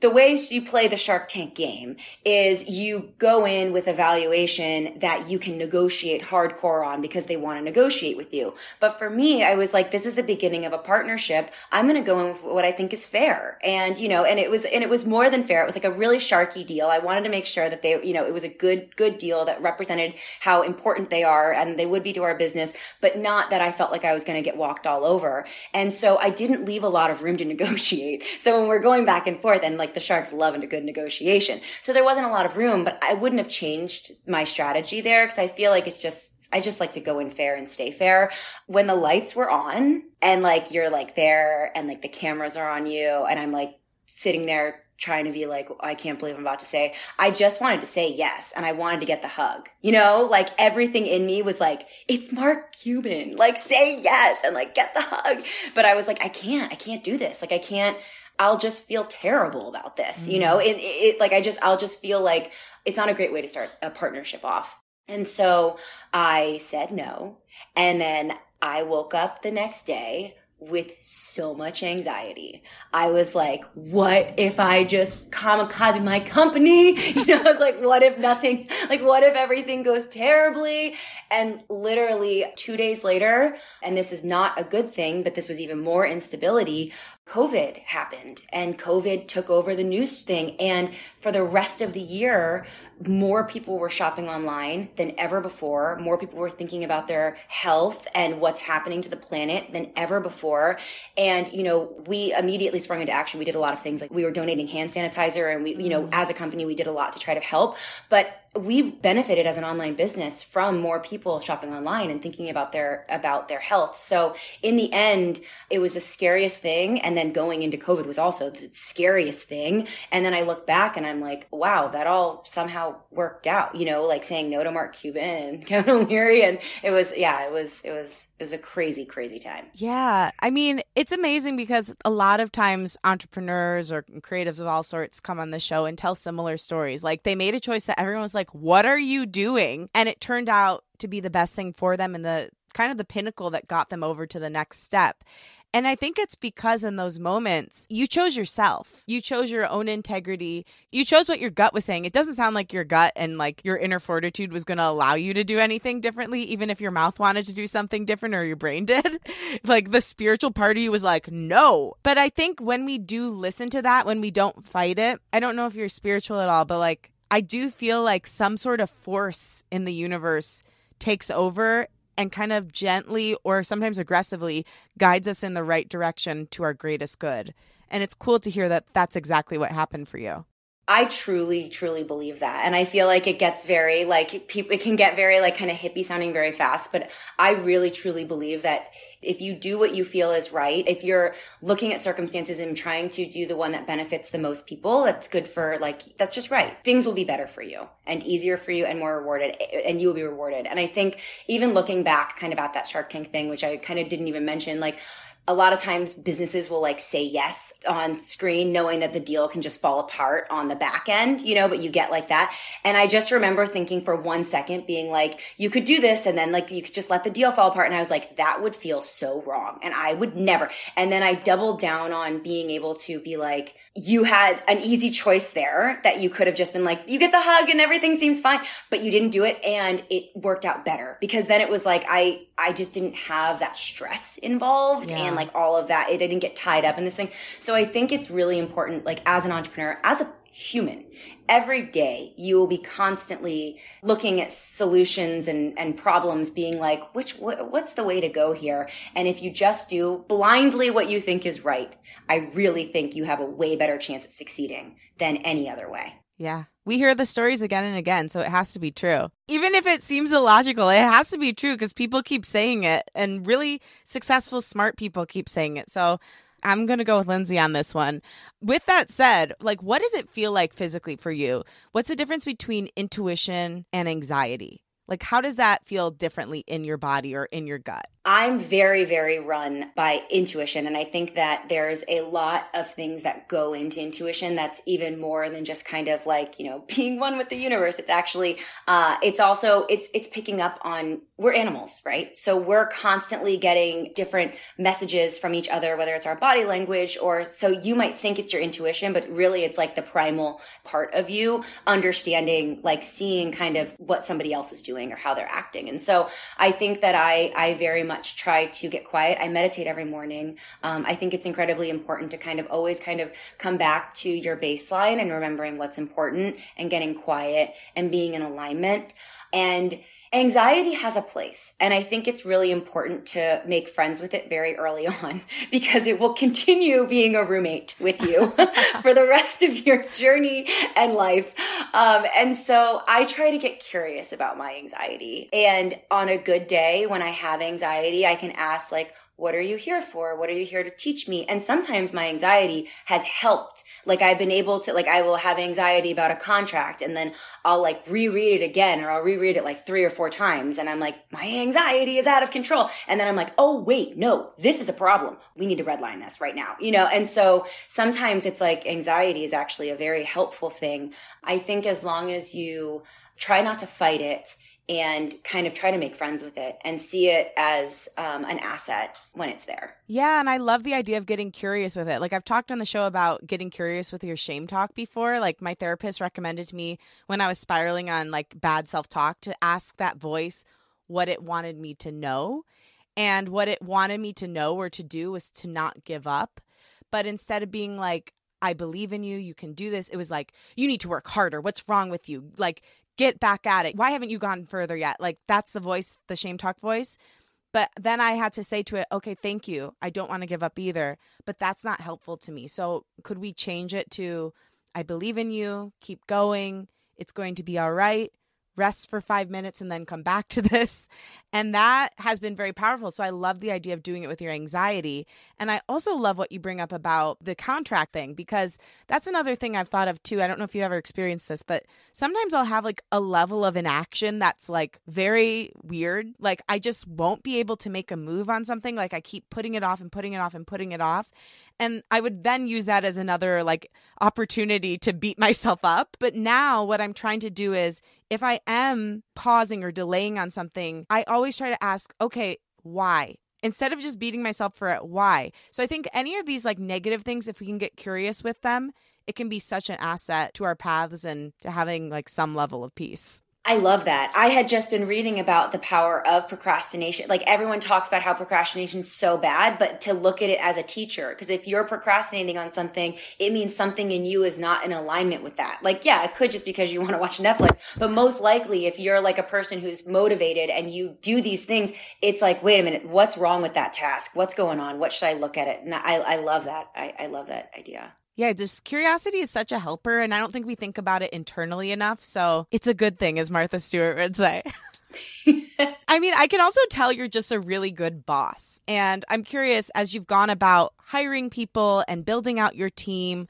the way you play the Shark Tank game is you go in with a valuation that you can negotiate hardcore on because they want to negotiate with you. But for me, I was like, this is the beginning of a partnership. I'm going to go in with what I think is fair. And, you know, and it was, and it was more than fair. It was like a really sharky deal. I wanted to make sure that they, you know, it was a good, good deal that represented how important they are and they would be to our business, but not that I felt like I was going to get walked all over. And so I didn't leave a lot of room to negotiate. So when we're going back and forth and like, like the Sharks love a good negotiation. So there wasn't a lot of room, but I wouldn't have changed my strategy there because I feel like it's just, I just like to go in fair and stay fair. When the lights were on and like you're like there and like the cameras are on you and I'm like sitting there trying to be like, I can't believe I'm about to say. I just wanted to say yes and I wanted to get the hug. You know, like everything in me was like, it's Mark Cuban. Like say yes and like get the hug. But I was like, I can't, I can't do this. Like I can't, I'll just feel terrible about this. Mm-hmm. You know, mm. it, it, like I just, I'll just feel like it's not a great way to start a partnership off. And so I said no. And then I woke up the next day with so much anxiety. I was like, what if I just kamikaze my company? You know, I was like, what if nothing, like, what if everything goes terribly? And literally two days later, and this is not a good thing, but this was even more instability. COVID happened and COVID took over the news thing. And for the rest of the year, more people were shopping online than ever before. More people were thinking about their health and what's happening to the planet than ever before. And, you know, we immediately sprung into action. We did a lot of things like we were donating hand sanitizer and we, you know, mm-hmm. as a company, we did a lot to try to help. But we've benefited as an online business from more people shopping online and thinking about their about their health. So in the end it was the scariest thing. And then going into covid was also the scariest thing. And then i look back and i'm like wow that all somehow worked out you know like saying no to mark cuban and kevin o'leary and it was yeah it was it was it was a crazy crazy time. Yeah. I mean it's amazing because a lot of times entrepreneurs or creatives of all sorts come on the show and tell similar stories. Like they made a choice that everyone was like like, what are you doing? And it turned out to be the best thing for them and the kind of the pinnacle that got them over to the next step. And I think it's because in those moments, you chose yourself. You chose your own integrity. You chose what your gut was saying. It doesn't sound like your gut and like your inner fortitude was going to allow you to do anything differently, even if your mouth wanted to do something different or your brain did. like the spiritual part of you was like, no. But I think when we do listen to that, when we don't fight it, I don't know if you're spiritual at all, but like, I do feel like some sort of force in the universe takes over and kind of gently or sometimes aggressively guides us in the right direction to our greatest good. And it's cool to hear that that's exactly what happened for you. I truly, truly believe that. And I feel like it gets very, like, people, it can get very, like, kind of hippie sounding very fast. But I really, truly believe that if you do what you feel is right, if you're looking at circumstances and trying to do the one that benefits the most people, that's good for, like, that's just right. Things will be better for you and easier for you and more rewarded, eh, and you will be rewarded. And I think even looking back kind of at that Shark Tank thing, which I kind of didn't even mention, like, a lot of times businesses will like say yes on screen knowing that the deal can just fall apart on the back end you know but you get like that. And i just remember thinking for one second being like you could do this and then like you could just let the deal fall apart and i was like that would feel so wrong and i would never. And then i doubled down on being able to be like you had an easy choice there that you could have just been like, you get the hug and everything seems fine, but you didn't do it and it worked out better because then it was like, I, I just didn't have that stress involved yeah. and like all of that. It didn't get tied up in this thing. So I think it's really important, like as an entrepreneur, as a human, every day you will be constantly looking at solutions and, and problems being like which what, what's the way to go here? And if you just do blindly what you think is right i really think you have a way better chance at succeeding than any other way. Yeah. We hear the stories again and again so it has to be true. Even if it seems illogical it has to be true because people keep saying it and really successful smart people keep saying it. So I'm going to go with Lindsay on this one. With that said, like, what does it feel like physically for you? What's the difference between intuition and anxiety? Like, how does that feel differently in your body or in your gut? I'm very, very run by intuition. And I think that there's a lot of things that go into intuition that's even more than just kind of like, you know, being one with the universe. It's actually, uh, it's also, it's, it's picking up on, we're animals, right? So we're constantly getting different messages from each other, whether it's our body language or so you might think it's your intuition, but really it's like the primal part of you understanding, like seeing kind of what somebody else is doing or how they're acting. And so I think that I, I very much much try to get quiet. I meditate every morning. Um, I think it's incredibly important to kind of always kind of come back to your baseline and remembering what's important and getting quiet and being in alignment. And anxiety has a place and i think it's really important to make friends with it very early on because it will continue being a roommate with you for the rest of your journey and life. Um, and so i try to get curious about my anxiety. And on a good day when i have anxiety i can ask like what are you here for? What are you here to teach me? And sometimes my anxiety has helped. Like I've been able to, like I will have anxiety about a contract and then I'll like reread it again or I'll reread it like three or four times. And I'm like, my anxiety is out of control. And then I'm like, oh, wait, no, this is a problem. We need to redline this right now, you know? And so sometimes it's like anxiety is actually a very helpful thing. I think as long as you try not to fight it, and kind of try to make friends with it and see it as um, an asset when it's there. Yeah, and I love the idea of getting curious with it. Like I've talked on the show about getting curious with your shame talk before. Like my therapist recommended to me when I was spiraling on like bad self talk to ask that voice what it wanted me to know. And what it wanted me to know or to do was to not give up. But instead of being like, I believe in you. You can do this. It was like, you need to work harder. What's wrong with you? Like, get back at it. Why haven't you gone further yet? Like that's the voice, the shame talk voice. But then I had to say to it, okay, thank you. I don't want to give up either, but that's not helpful to me. So could we change it to I believe in you, keep going. It's going to be all right rest for five minutes and then come back to this. And that has been very powerful. So I love the idea of doing it with your anxiety. And I also love what you bring up about the contract thing because that's another thing I've thought of too. I don't know if you ever experienced this, but sometimes I'll have like a level of inaction that's like very weird. Like I just won't be able to make a move on something. Like I keep putting it off and putting it off and putting it off. And I would then use that as another like opportunity to beat myself up. But now what I'm trying to do is if I am pausing or delaying on something, I always try to ask, okay, why? instead of just beating myself for it, why? So I think any of these like negative things, if we can get curious with them, it can be such an asset to our paths and to having like some level of peace. I love that. I had just been reading about the power of procrastination. Like everyone talks about how procrastination is so bad, but to look at it as a teacher, because if you're procrastinating on something, it means something in you is not in alignment with that. Like, yeah, it could just because you want to watch Netflix, but most likely if you're like a person who's motivated and you do these things, it's like, wait a minute, what's wrong with that task? What's going on? What should I look at it? And I, I love that. I, I love that idea. Yeah, just curiosity is such a helper, and I don't think we think about it internally enough. So it's a good thing, as Martha Stewart would say. I mean, I can also tell you're just a really good boss. And I'm curious, as you've gone about hiring people and building out your team,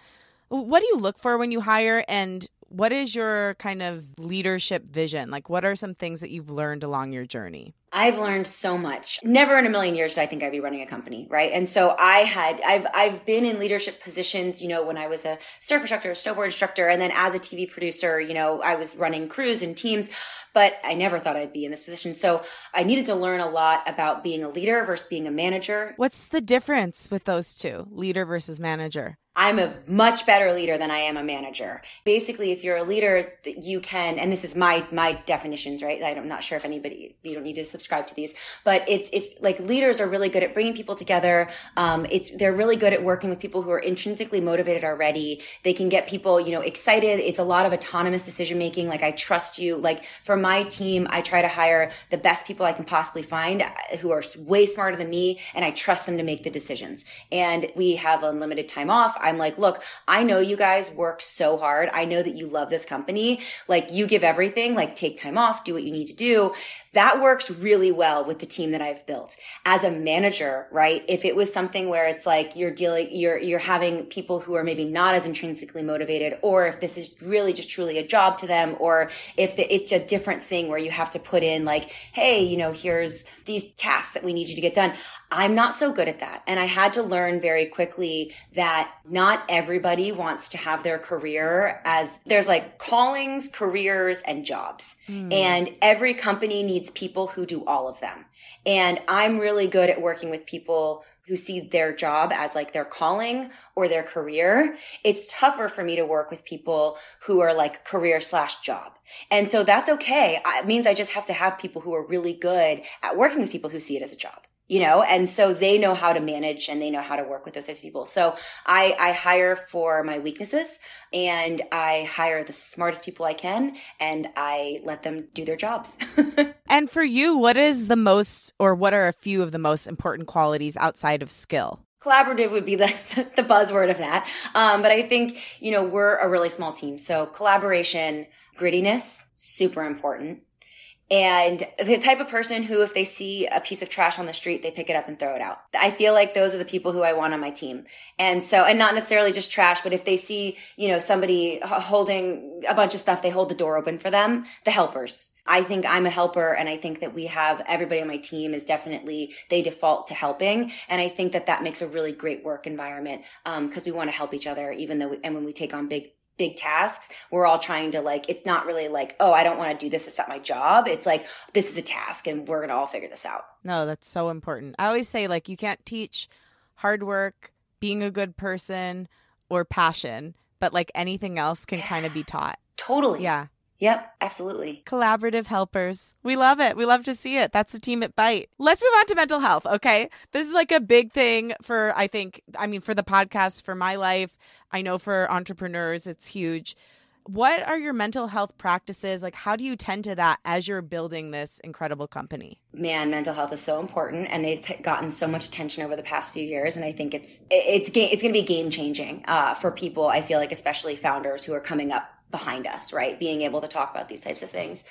what do you look for when you hire? And what is your kind of leadership vision? Like, what are some things that you've learned along your journey? I've learned so much. Never in a million years did I think I'd be running a company, right? And so I had, I've, I've been in leadership positions, you know, when I was a surf instructor, a snowboard instructor, and then as a TV producer, you know, I was running crews and teams, but I never thought I'd be in this position. So I needed to learn a lot about being a leader versus being a manager. What's the difference with those two, leader versus manager? I'm a much better leader than I am a manager. Basically, if you're a leader, you can, and this is my my definitions, right? I'm not sure if anybody you don't need to subscribe to these, but it's if like leaders are really good at bringing people together. Um, it's they're really good at working with people who are intrinsically motivated already. They can get people, you know, excited. It's a lot of autonomous decision making. Like I trust you. Like for my team, I try to hire the best people I can possibly find uh, who are way smarter than me, and I trust them to make the decisions. And we have unlimited time off I'm like, look, I know you guys work so hard. I know that you love this company. Like you give everything, like take time off, do what you need to do. That works really well with the team that I've built. As a manager, right? If it was something where it's like you're dealing, you're, you're having people who are maybe not as intrinsically motivated, or if this is really just truly a job to them, or if the, it's a different thing where you have to put in like, hey, you know, here's these tasks that we need you to get done. I'm not so good at that. And I had to learn very quickly that not everybody wants to have their career as there's like callings, careers, and jobs. Mm. And every company needs people who do all of them. And I'm really good at working with people who see their job as like their calling or their career. It's tougher for me to work with people who are like career slash job. And so that's okay. It means I just have to have people who are really good at working with people who see it as a job you know and so they know how to manage and they know how to work with those types of people. So i i hire for my weaknesses and i hire the smartest people i can and i let them do their jobs. And for you what is the most or what are a few of the most important qualities outside of skill? Collaborative would be the, the buzzword of that. Um, but i think you know we're a really small team. So collaboration grittiness super important and the type of person who, if they see a piece of trash on the street, they pick it up and throw it out. I feel like those are the people who I want on my team. And so, and not necessarily just trash, but if they see, you know, somebody holding a bunch of stuff, they hold the door open for them, the helpers. I think I'm a helper and I think that we have everybody on my team is definitely, they default to helping. And I think that that makes a really great work environment. Um, cause we want to help each other, even though, we, and when we take on big big tasks. We're all trying to like it's not really like oh i don't want to do this it's not my job. It's like this is a task and we're gonna all figure this out. No that's so important. I always say like you can't teach hard work being a good person or passion but like anything else can yeah. kind of be taught. Totally. Yeah Yep, absolutely. Collaborative helpers. We love it. We love to see it. That's the team at Bite. Let's move on to mental health, okay? This is like a big thing for, I think, I mean, for the podcast, for my life. I know for entrepreneurs, it's huge. What are your mental health practices? Like, how do you tend to that as you're building this incredible company? Man, mental health is so important, and it's gotten so much attention over the past few years. And I think it's it's it's going to be game changing uh, for people. I feel like, especially founders who are coming up behind us, right? Being able to talk about these types of things.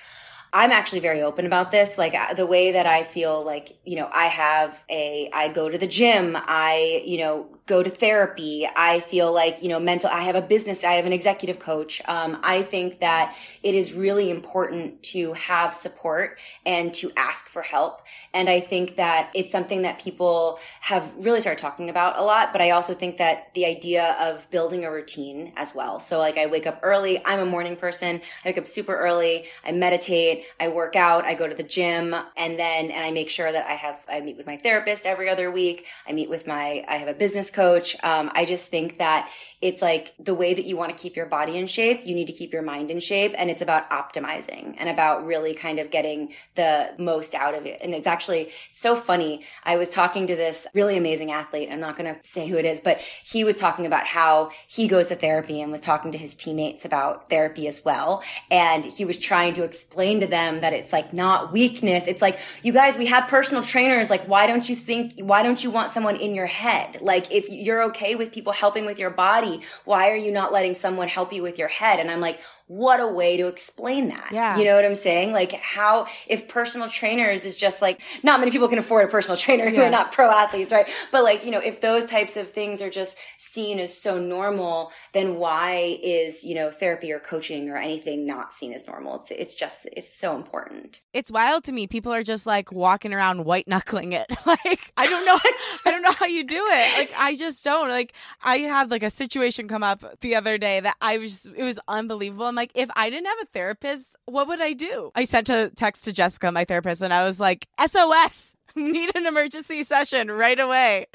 I'm actually very open about this. Like uh, the way that I feel like, you know, I have a, I go to the gym. I, you know, go to therapy. I feel like, you know, mental, I have a business, I have an executive coach. Um, I think that it is really important to have support and to ask for help. And I think that it's something that people have really started talking about a lot. But I also think that the idea of building a routine as well. So like I wake up early. I'm a morning person. I wake up super early. I meditate. I work out. I go to the gym and then, and I make sure that I have, I meet with my therapist every other week. I meet with my, I have a business coach. Um, I just think that it's like the way that you want to keep your body in shape, you need to keep your mind in shape. And it's about optimizing and about really kind of getting the most out of it. And it's actually so funny. I was talking to this really amazing athlete. I'm not going to say who it is, but he was talking about how he goes to therapy and was talking to his teammates about therapy as well. And he was trying to explain to them that it's like not weakness. It's like, you guys, we have personal trainers. Like, why don't you think, why don't you want someone in your head? Like, if you're okay with people helping with your body, why are you not letting someone help you with your head? And I'm like, what a way to explain that. Yeah. You know what I'm saying? Like how, if personal trainers is just like, not many people can afford a personal trainer who yeah. are not pro athletes, right? But like, you know, if those types of things are just seen as so normal, then why is, you know, therapy or coaching or anything not seen as normal? It's, it's just, it's so important. It's wild to me. People are just like walking around white knuckling it. like, I don't know, I don't know how you do it. Like, I just don't. Like, I had like a situation come up the other day that I was, it was unbelievable I'm like, if I didn't have a therapist, what would I do? I sent a text to Jessica, my therapist, and I was like, SOS, need an emergency session right away.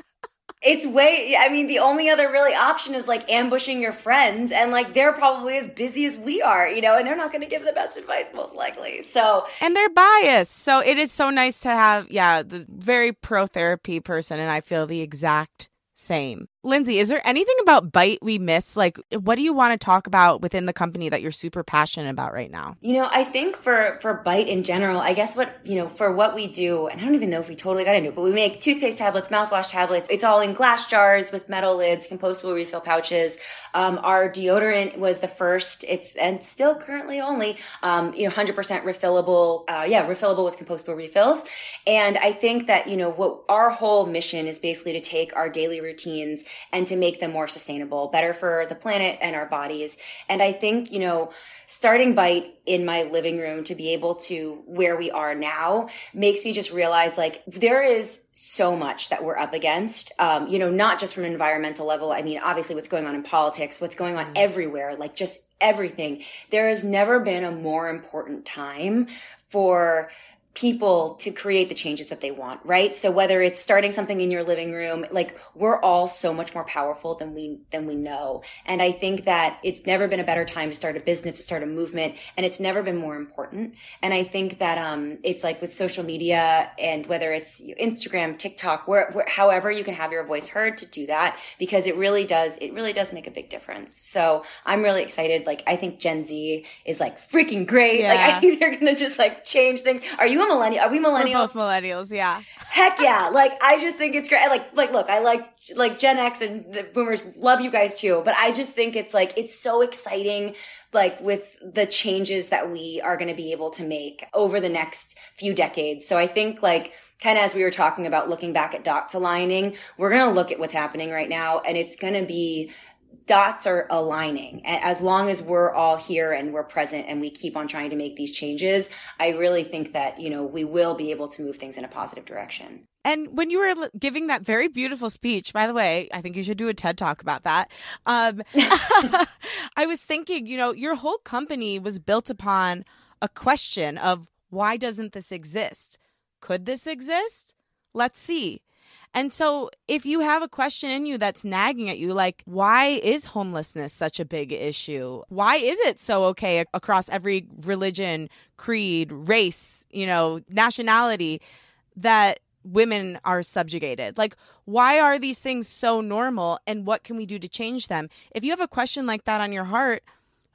It's way, I mean, the only other really option is like ambushing your friends, and like they're probably as busy as we are, you know, and they're not going to give the best advice most likely. So, and they're biased. So it is so nice to have, yeah, the very pro therapy person, and I feel the exact same. Lindsay, is there anything about Bite we miss? Like, what do you want to talk about within the company that you're super passionate about right now? You know, I think for for Bite in general, I guess what you know for what we do, and I don't even know if we totally got into it, but we make toothpaste tablets, mouthwash tablets. It's all in glass jars with metal lids, compostable refill pouches. Um, our deodorant was the first. It's and still currently only um, you know 100% refillable. Uh, yeah, refillable with compostable refills. And I think that you know what our whole mission is basically to take our daily routines and to make them more sustainable, better for the planet and our bodies. And I think, you know, starting Bite in my living room to be able to where we are now makes me just realize like there is so much that we're up against. Um, you know, not just from an environmental level. I mean, obviously what's going on in politics, what's going on mm-hmm. everywhere, like just everything. There has never been a more important time for people to create the changes that they want, right? So whether it's starting something in your living room, like we're all so much more powerful than we than we know. And I think that it's never been a better time to start a business, to start a movement, and it's never been more important. And I think that um it's like with social media and whether it's Instagram, TikTok, where, where however you can have your voice heard to do that because it really does it really does make a big difference. So I'm really excited. Like I think Gen Z is like freaking great. Yeah. Like I think they're gonna just like change things. Are you a millennial? Are we millennials? We're both millennials, yeah. Heck yeah! Like I just think it's great. Like like look, I like like Gen X and the Boomers love you guys too, but I just think it's like it's so exciting. Like with the changes that we are going to be able to make over the next few decades. So I think like kind of as we were talking about looking back at dots aligning, we're going to look at what's happening right now and it's going to be dots are aligning. As long as we're all here and we're present and we keep on trying to make these changes, I really think that, you know, we will be able to move things in a positive direction. And when you were giving that very beautiful speech, by the way, I think you should do a TED talk about that. Um, I was thinking, you know, your whole company was built upon a question of why doesn't this exist? Could this exist? Let's see. And so, if you have a question in you that's nagging at you, like, why is homelessness such a big issue? Why is it so okay across every religion, creed, race, you know, nationality that women are subjugated? Like, why are these things so normal and what can we do to change them? If you have a question like that on your heart,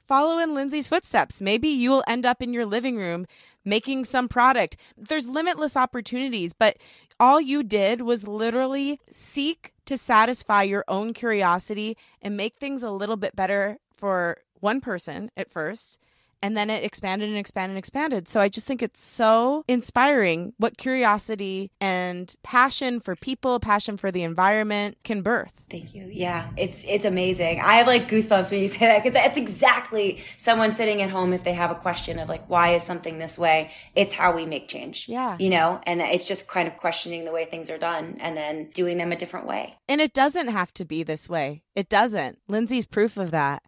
follow in Lindsay's footsteps. Maybe you'll end up in your living room making some product. There's limitless opportunities, but all you did was literally seek to satisfy your own curiosity and make things a little bit better for one person at first and then it expanded and expanded and expanded. So I just think it's so inspiring what curiosity and passion for people, passion for the environment can birth. Thank you. Yeah, it's it's amazing. I have like goosebumps when you say that because that's exactly someone sitting at home if they have a question of like why is something this way. It's how we make change. Yeah, you know, and it's just kind of questioning the way things are done and then doing them a different way. And it doesn't have to be this way. It doesn't. Lindsay's proof of that.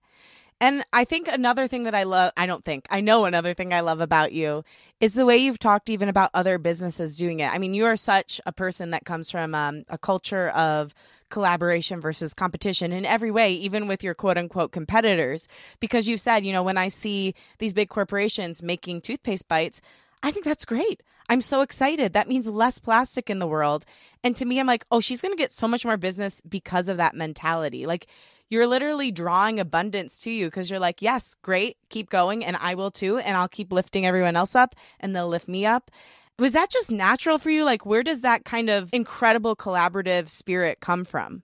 And I think another thing that I love, I don't think, I know another thing I love about you is the way you've talked even about other businesses doing it. I mean, you are such a person that comes from um, a culture of collaboration versus competition in every way, even with your quote unquote competitors. Because you've said, you know, when I see these big corporations making toothpaste bites, I think that's great. I'm so excited. That means less plastic in the world. And to me, I'm like, oh, she's going to get so much more business because of that mentality. Like, you're literally drawing abundance to you because you're like, yes, great, keep going, and I will too, and I'll keep lifting everyone else up, and they'll lift me up. Was that just natural for you? Like, where does that kind of incredible collaborative spirit come from?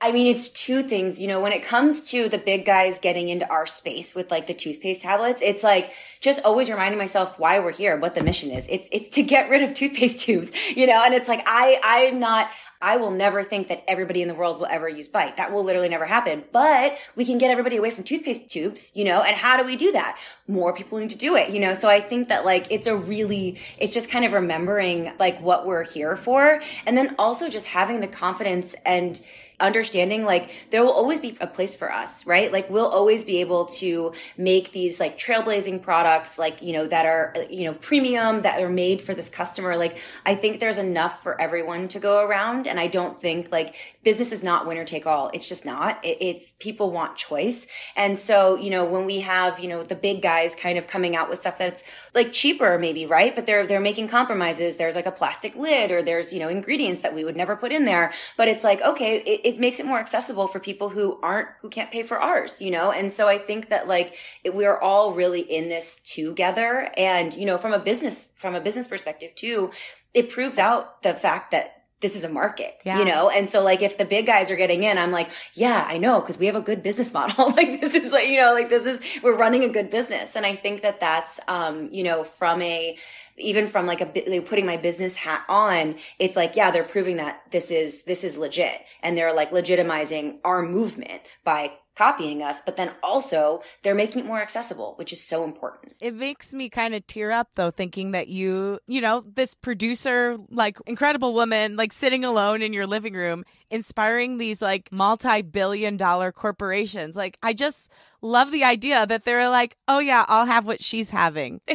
I mean, it's two things. You know, when it comes to the big guys getting into our space with like the toothpaste tablets, it's like just always reminding myself why we're here, what the mission is. It's it's to get rid of toothpaste tubes, you know. And it's like I I'm not. I will never think that everybody in the world will ever use bite. That will literally never happen. But we can get everybody away from toothpaste tubes, you know. And how do we do that? More people need to do it, you know. So I think that like it's a really it's just kind of remembering like what we're here for, and then also just having the confidence and understanding like there will always be a place for us, right? Like we'll always be able to make these like trailblazing products, like, you know, that are, uh, you know, premium, that are made for this customer. Like I think there's enough for everyone to go around. And I don't think like business is not winner take all. It's just not. It, it's people want choice. And so, you know, when we have, you know, the big guys kind of coming out with stuff that's like cheaper maybe, right? But they're, they're making compromises. There's like a plastic lid or there's, you know, ingredients that we would never put in there. But it's like, okay, it, it makes it more accessible for people who aren't who can't pay for ours you know and so i think that like it, we're all really in this together and you know from a business from a business perspective too it proves out the fact that this is a market, yeah. you know? And so like if the big guys are getting in, I'm like, yeah, I know, because we have a good business model. like this is like, you know, like this is, we're running a good business. And I think that that's, um, you know, from a, even from like a bit like putting my business hat on it's like yeah they're proving that this is this is legit and they're like legitimizing our movement by copying us, but then also they're making it more accessible, which is so important. It makes me kind of tear up though, thinking that you, you know, this producer, like incredible woman, like sitting alone in your living room, inspiring these like multi billion dollar corporations. Like, I just love the idea that they're like, oh yeah, I'll have what she's having.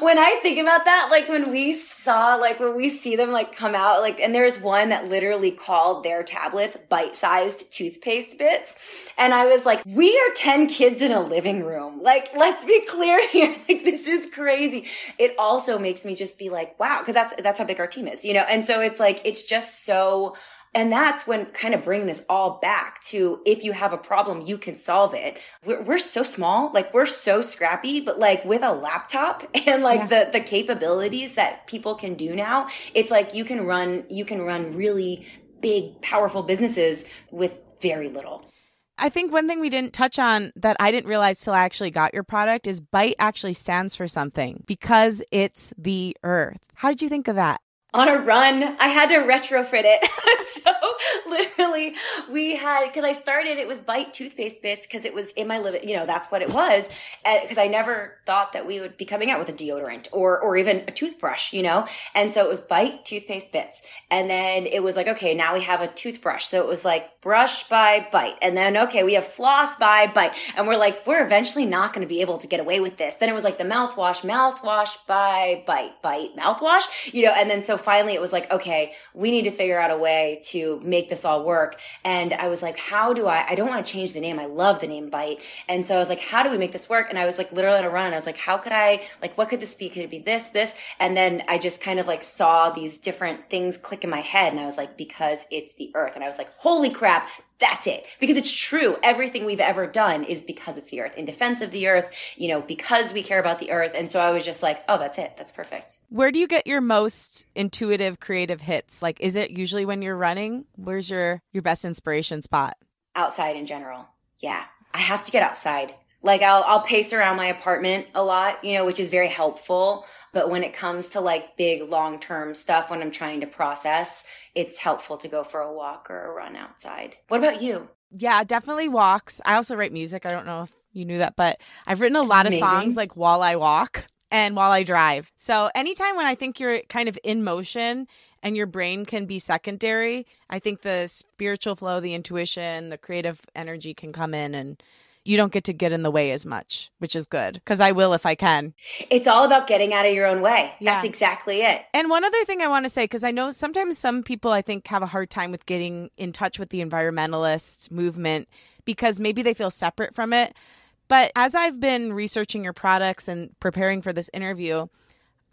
when I think about that, like when we saw, like when we see them like come out, like, and there's one that literally called their tablets bite sized toothpaste bits. And I was like, we are 10 kids in a living room. Like, let's be clear here. Like, this is crazy. It also makes me just be like, wow, because that's, that's how big our team is, you know? And so it's like, it's just so, and that's when kind of bring this all back to if you have a problem, you can solve it. We're, we're so small, like we're so scrappy, but like with a laptop and like yeah. the, the capabilities that people can do now, it's like you can run, you can run really big, powerful businesses with very little. I think one thing we didn't touch on that I didn't realize till I actually got your product is BITE actually stands for something because it's the earth. How did you think of that? On a run. I had to retrofit it. so literally we had, cause I started, it was bite toothpaste bits cause it was in my living, you know, that's what it was. Cause I never thought that we would be coming out with a deodorant or, or even a toothbrush, you know? And so it was bite toothpaste bits. And then it was like, okay, now we have a toothbrush. So it was like brush by bite. And then, okay, we have floss by bite. And we're like, we're eventually not going to be able to get away with this. Then it was like the mouthwash, mouthwash by bite, bite, mouthwash, you know, and then so finally it was like, okay, we need to figure out a way to make this all work. And I was like, how do I, I don't want to change the name. I love the name Bite. And so I was like, how do we make this work? And I was like literally on a run. I was like, how could I, like, what could this be? Could it be this, this? And then I just kind of like saw these different things click in my head. And I was like, because it's the earth. And I was like, holy crap, that's it. Because it's true. Everything we've ever done is because it's the earth, in defense of the earth, you know, because we care about the earth. And so I was just like, oh, that's it. That's perfect. Where do you get your most intuitive creative hits? Like is it usually when you're running? Where's your your best inspiration spot? Outside in general. Yeah. I have to get outside. Like I'll I'll pace around my apartment a lot, you know, which is very helpful. But when it comes to like big long term stuff, when I'm trying to process, it's helpful to go for a walk or a run outside. What about you? Yeah, definitely walks. I also write music. I don't know if you knew that, but I've written a lot Amazing. of songs like while I walk and while I drive. So anytime when I think you're kind of in motion and your brain can be secondary, I think the spiritual flow, the intuition, the creative energy can come in and you don't get to get in the way as much, which is good because I will if I can. It's all about getting out of your own way. Yeah. That's exactly it. And one other thing I want to say, because I know sometimes some people I think have a hard time with getting in touch with the environmentalist movement because maybe they feel separate from it. But as I've been researching your products and preparing for this interview,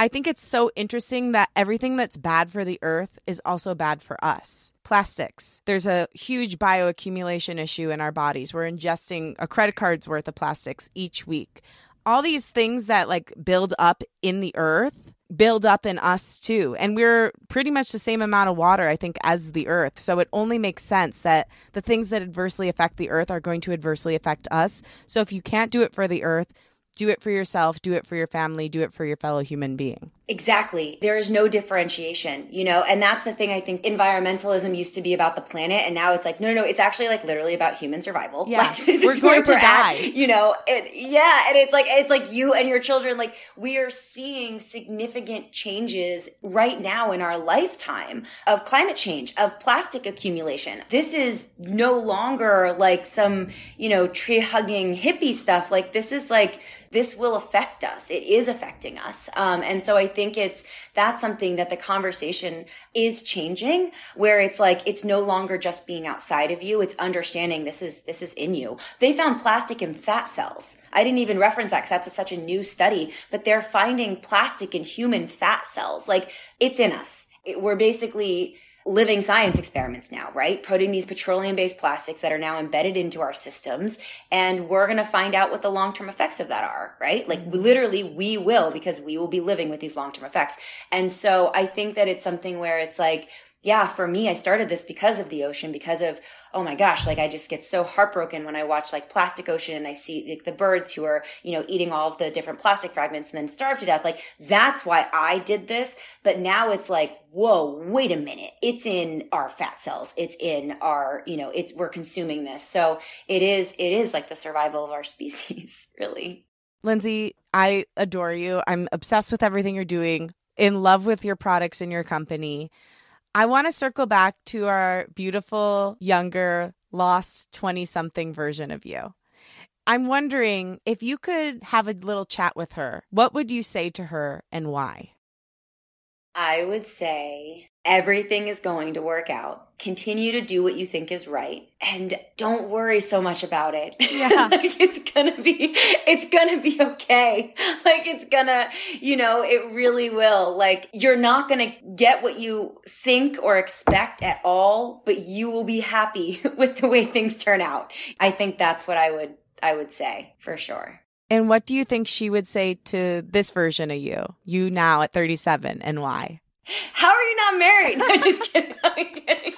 I think it's so interesting that everything that's bad for the earth is also bad for us. Plastics. There's a huge bioaccumulation issue in our bodies. We're ingesting a credit card's worth of plastics each week. All these things that like build up in the earth build up in us too. And we're pretty much the same amount of water, I think, as the earth. So it only makes sense that the things that adversely affect the earth are going to adversely affect us. So if you can't do it for the earth, do it for yourself, do it for your family, do it for your fellow human being. Exactly. There is no differentiation, you know, and that's the thing I think environmentalism used to be about the planet and now it's like, no, no, no, it's actually like literally about human survival. Yeah. Like, We're going to we're die. At, you know, it, yeah. And it's like, it's like you and your children, like we are seeing significant changes right now in our lifetime of climate change, of plastic accumulation. This is no longer like some, you know, tree hugging hippie stuff. Like this is like, this will affect us. It is affecting us. Um, and so I think it's, that's something that the conversation is changing where it's like, it's no longer just being outside of you. It's understanding this is, this is in you. They found plastic in fat cells. I didn't even reference that because that's a, such a new study, but they're finding plastic in human fat cells. Like it's in us. It, we're basically, living science experiments now, right? Putting these petroleum based plastics that are now embedded into our systems. And we're going to find out what the long term effects of that are, right? Like mm-hmm. literally we will because we will be living with these long term effects. And so I think that it's something where it's like, yeah, for me, I started this because of the ocean, because of, oh my gosh, like I just get so heartbroken when I watch like Plastic Ocean and I see like, the birds who are, you know, eating all of the different plastic fragments and then starve to death. Like that's why I did this. But now it's like, whoa, wait a minute. It's in our fat cells. It's in our, you know, it's, we're consuming this. So it is, it is like the survival of our species, really. Lindsay, I adore you. I'm obsessed with everything you're doing, in love with your products and your company. I want to circle back to our beautiful, younger, lost 20 something version of you. I'm wondering if you could have a little chat with her, what would you say to her and why? I would say everything is going to work out. Continue to do what you think is right and don't worry so much about it. Yeah. like it's going to be it's going to be okay. Like it's going to, you know, it really will. Like you're not going to get what you think or expect at all, but you will be happy with the way things turn out. I think that's what I would I would say for sure. And what do you think she would say to this version of you, you now at 37, and why? How are you not married? No, just kidding. I'm kidding.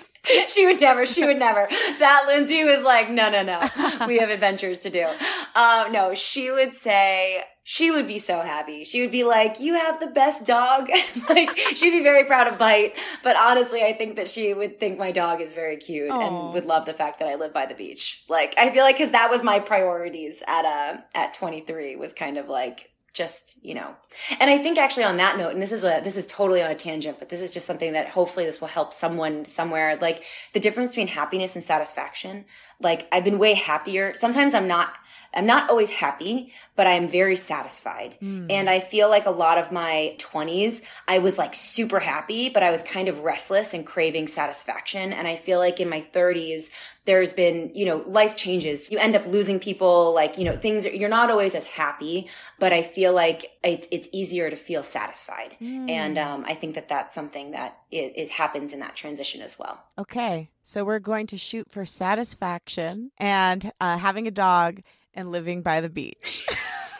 She would never. She would never. That Lindsay was like, no, no, no. We have adventures to do. Um, no, she would say she would be so happy. She would be like, "You have the best dog." like she'd be very proud of Bite. But honestly, I think that she would think my dog is very cute Aw. and would love the fact that I live by the beach. Like I feel like because that was my priorities at uh at 23 was kind of like just you know. And i think actually on that note and this is a this is totally on a tangent but this is just something that hopefully this will help someone somewhere like the difference between happiness and satisfaction like i've been way happier. Sometimes i'm not I'm not always happy, but I'm very satisfied. Mm. And I feel like a lot of my 20s, I was like super happy, but I was kind of restless and craving satisfaction. And I feel like in my 30s, there's been, you know, life changes. You end up losing people, like, you know, things, you're not always as happy, but I feel like it's, it's easier to feel satisfied. Mm. And um, I think that that's something that it, it happens in that transition as well. Okay. So we're going to shoot for satisfaction and uh, having a dog and living by the beach.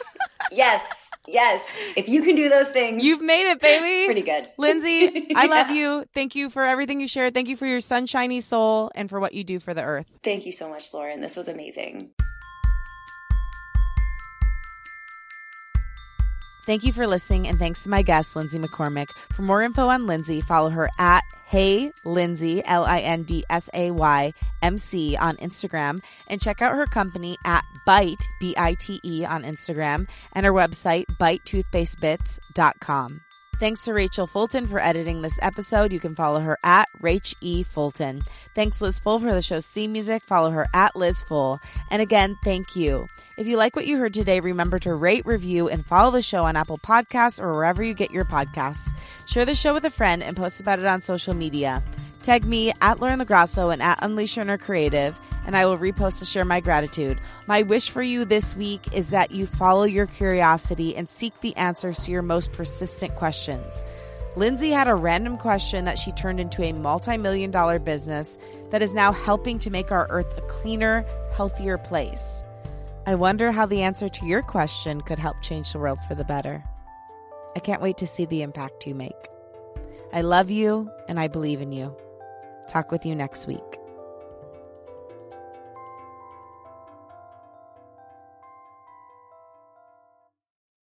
yes. Yes. If you can do those things, you've made it, baby. pretty good. Lindsay, I yeah. love you. Thank you for everything you shared. Thank you for your sunshiny soul and for what you do for the earth. Thank you so much, Lauren. This was amazing. Thank you for listening, and thanks to my guest, Lindsay McCormick. For more info on Lindsay, follow her at Hey Lindsay, L I N D S A Y M C on Instagram, and check out her company at Bite, B I T E on Instagram, and her website, bitetoothpastebits.com. Thanks to Rachel Fulton for editing this episode. You can follow her at Rach E. Fulton. Thanks Liz Full for the show's theme music. Follow her at Liz Full. And again, thank you. If you like what you heard today, remember to rate, review, and follow the show on Apple Podcasts or wherever you get your podcasts. Share the show with a friend and post about it on social media. Tag me at Lauren LoGrasso and at Unleash Inner Creative, and I will repost to share my gratitude. My wish for you this week is that you follow your curiosity and seek the answers to your most persistent questions. Lindsay had a random question that she turned into a multi million dollar business that is now helping to make our earth a cleaner, healthier place. I wonder how the answer to your question could help change the world for the better. I can't wait to see the impact you make. I love you and I believe in you. Talk with you next week.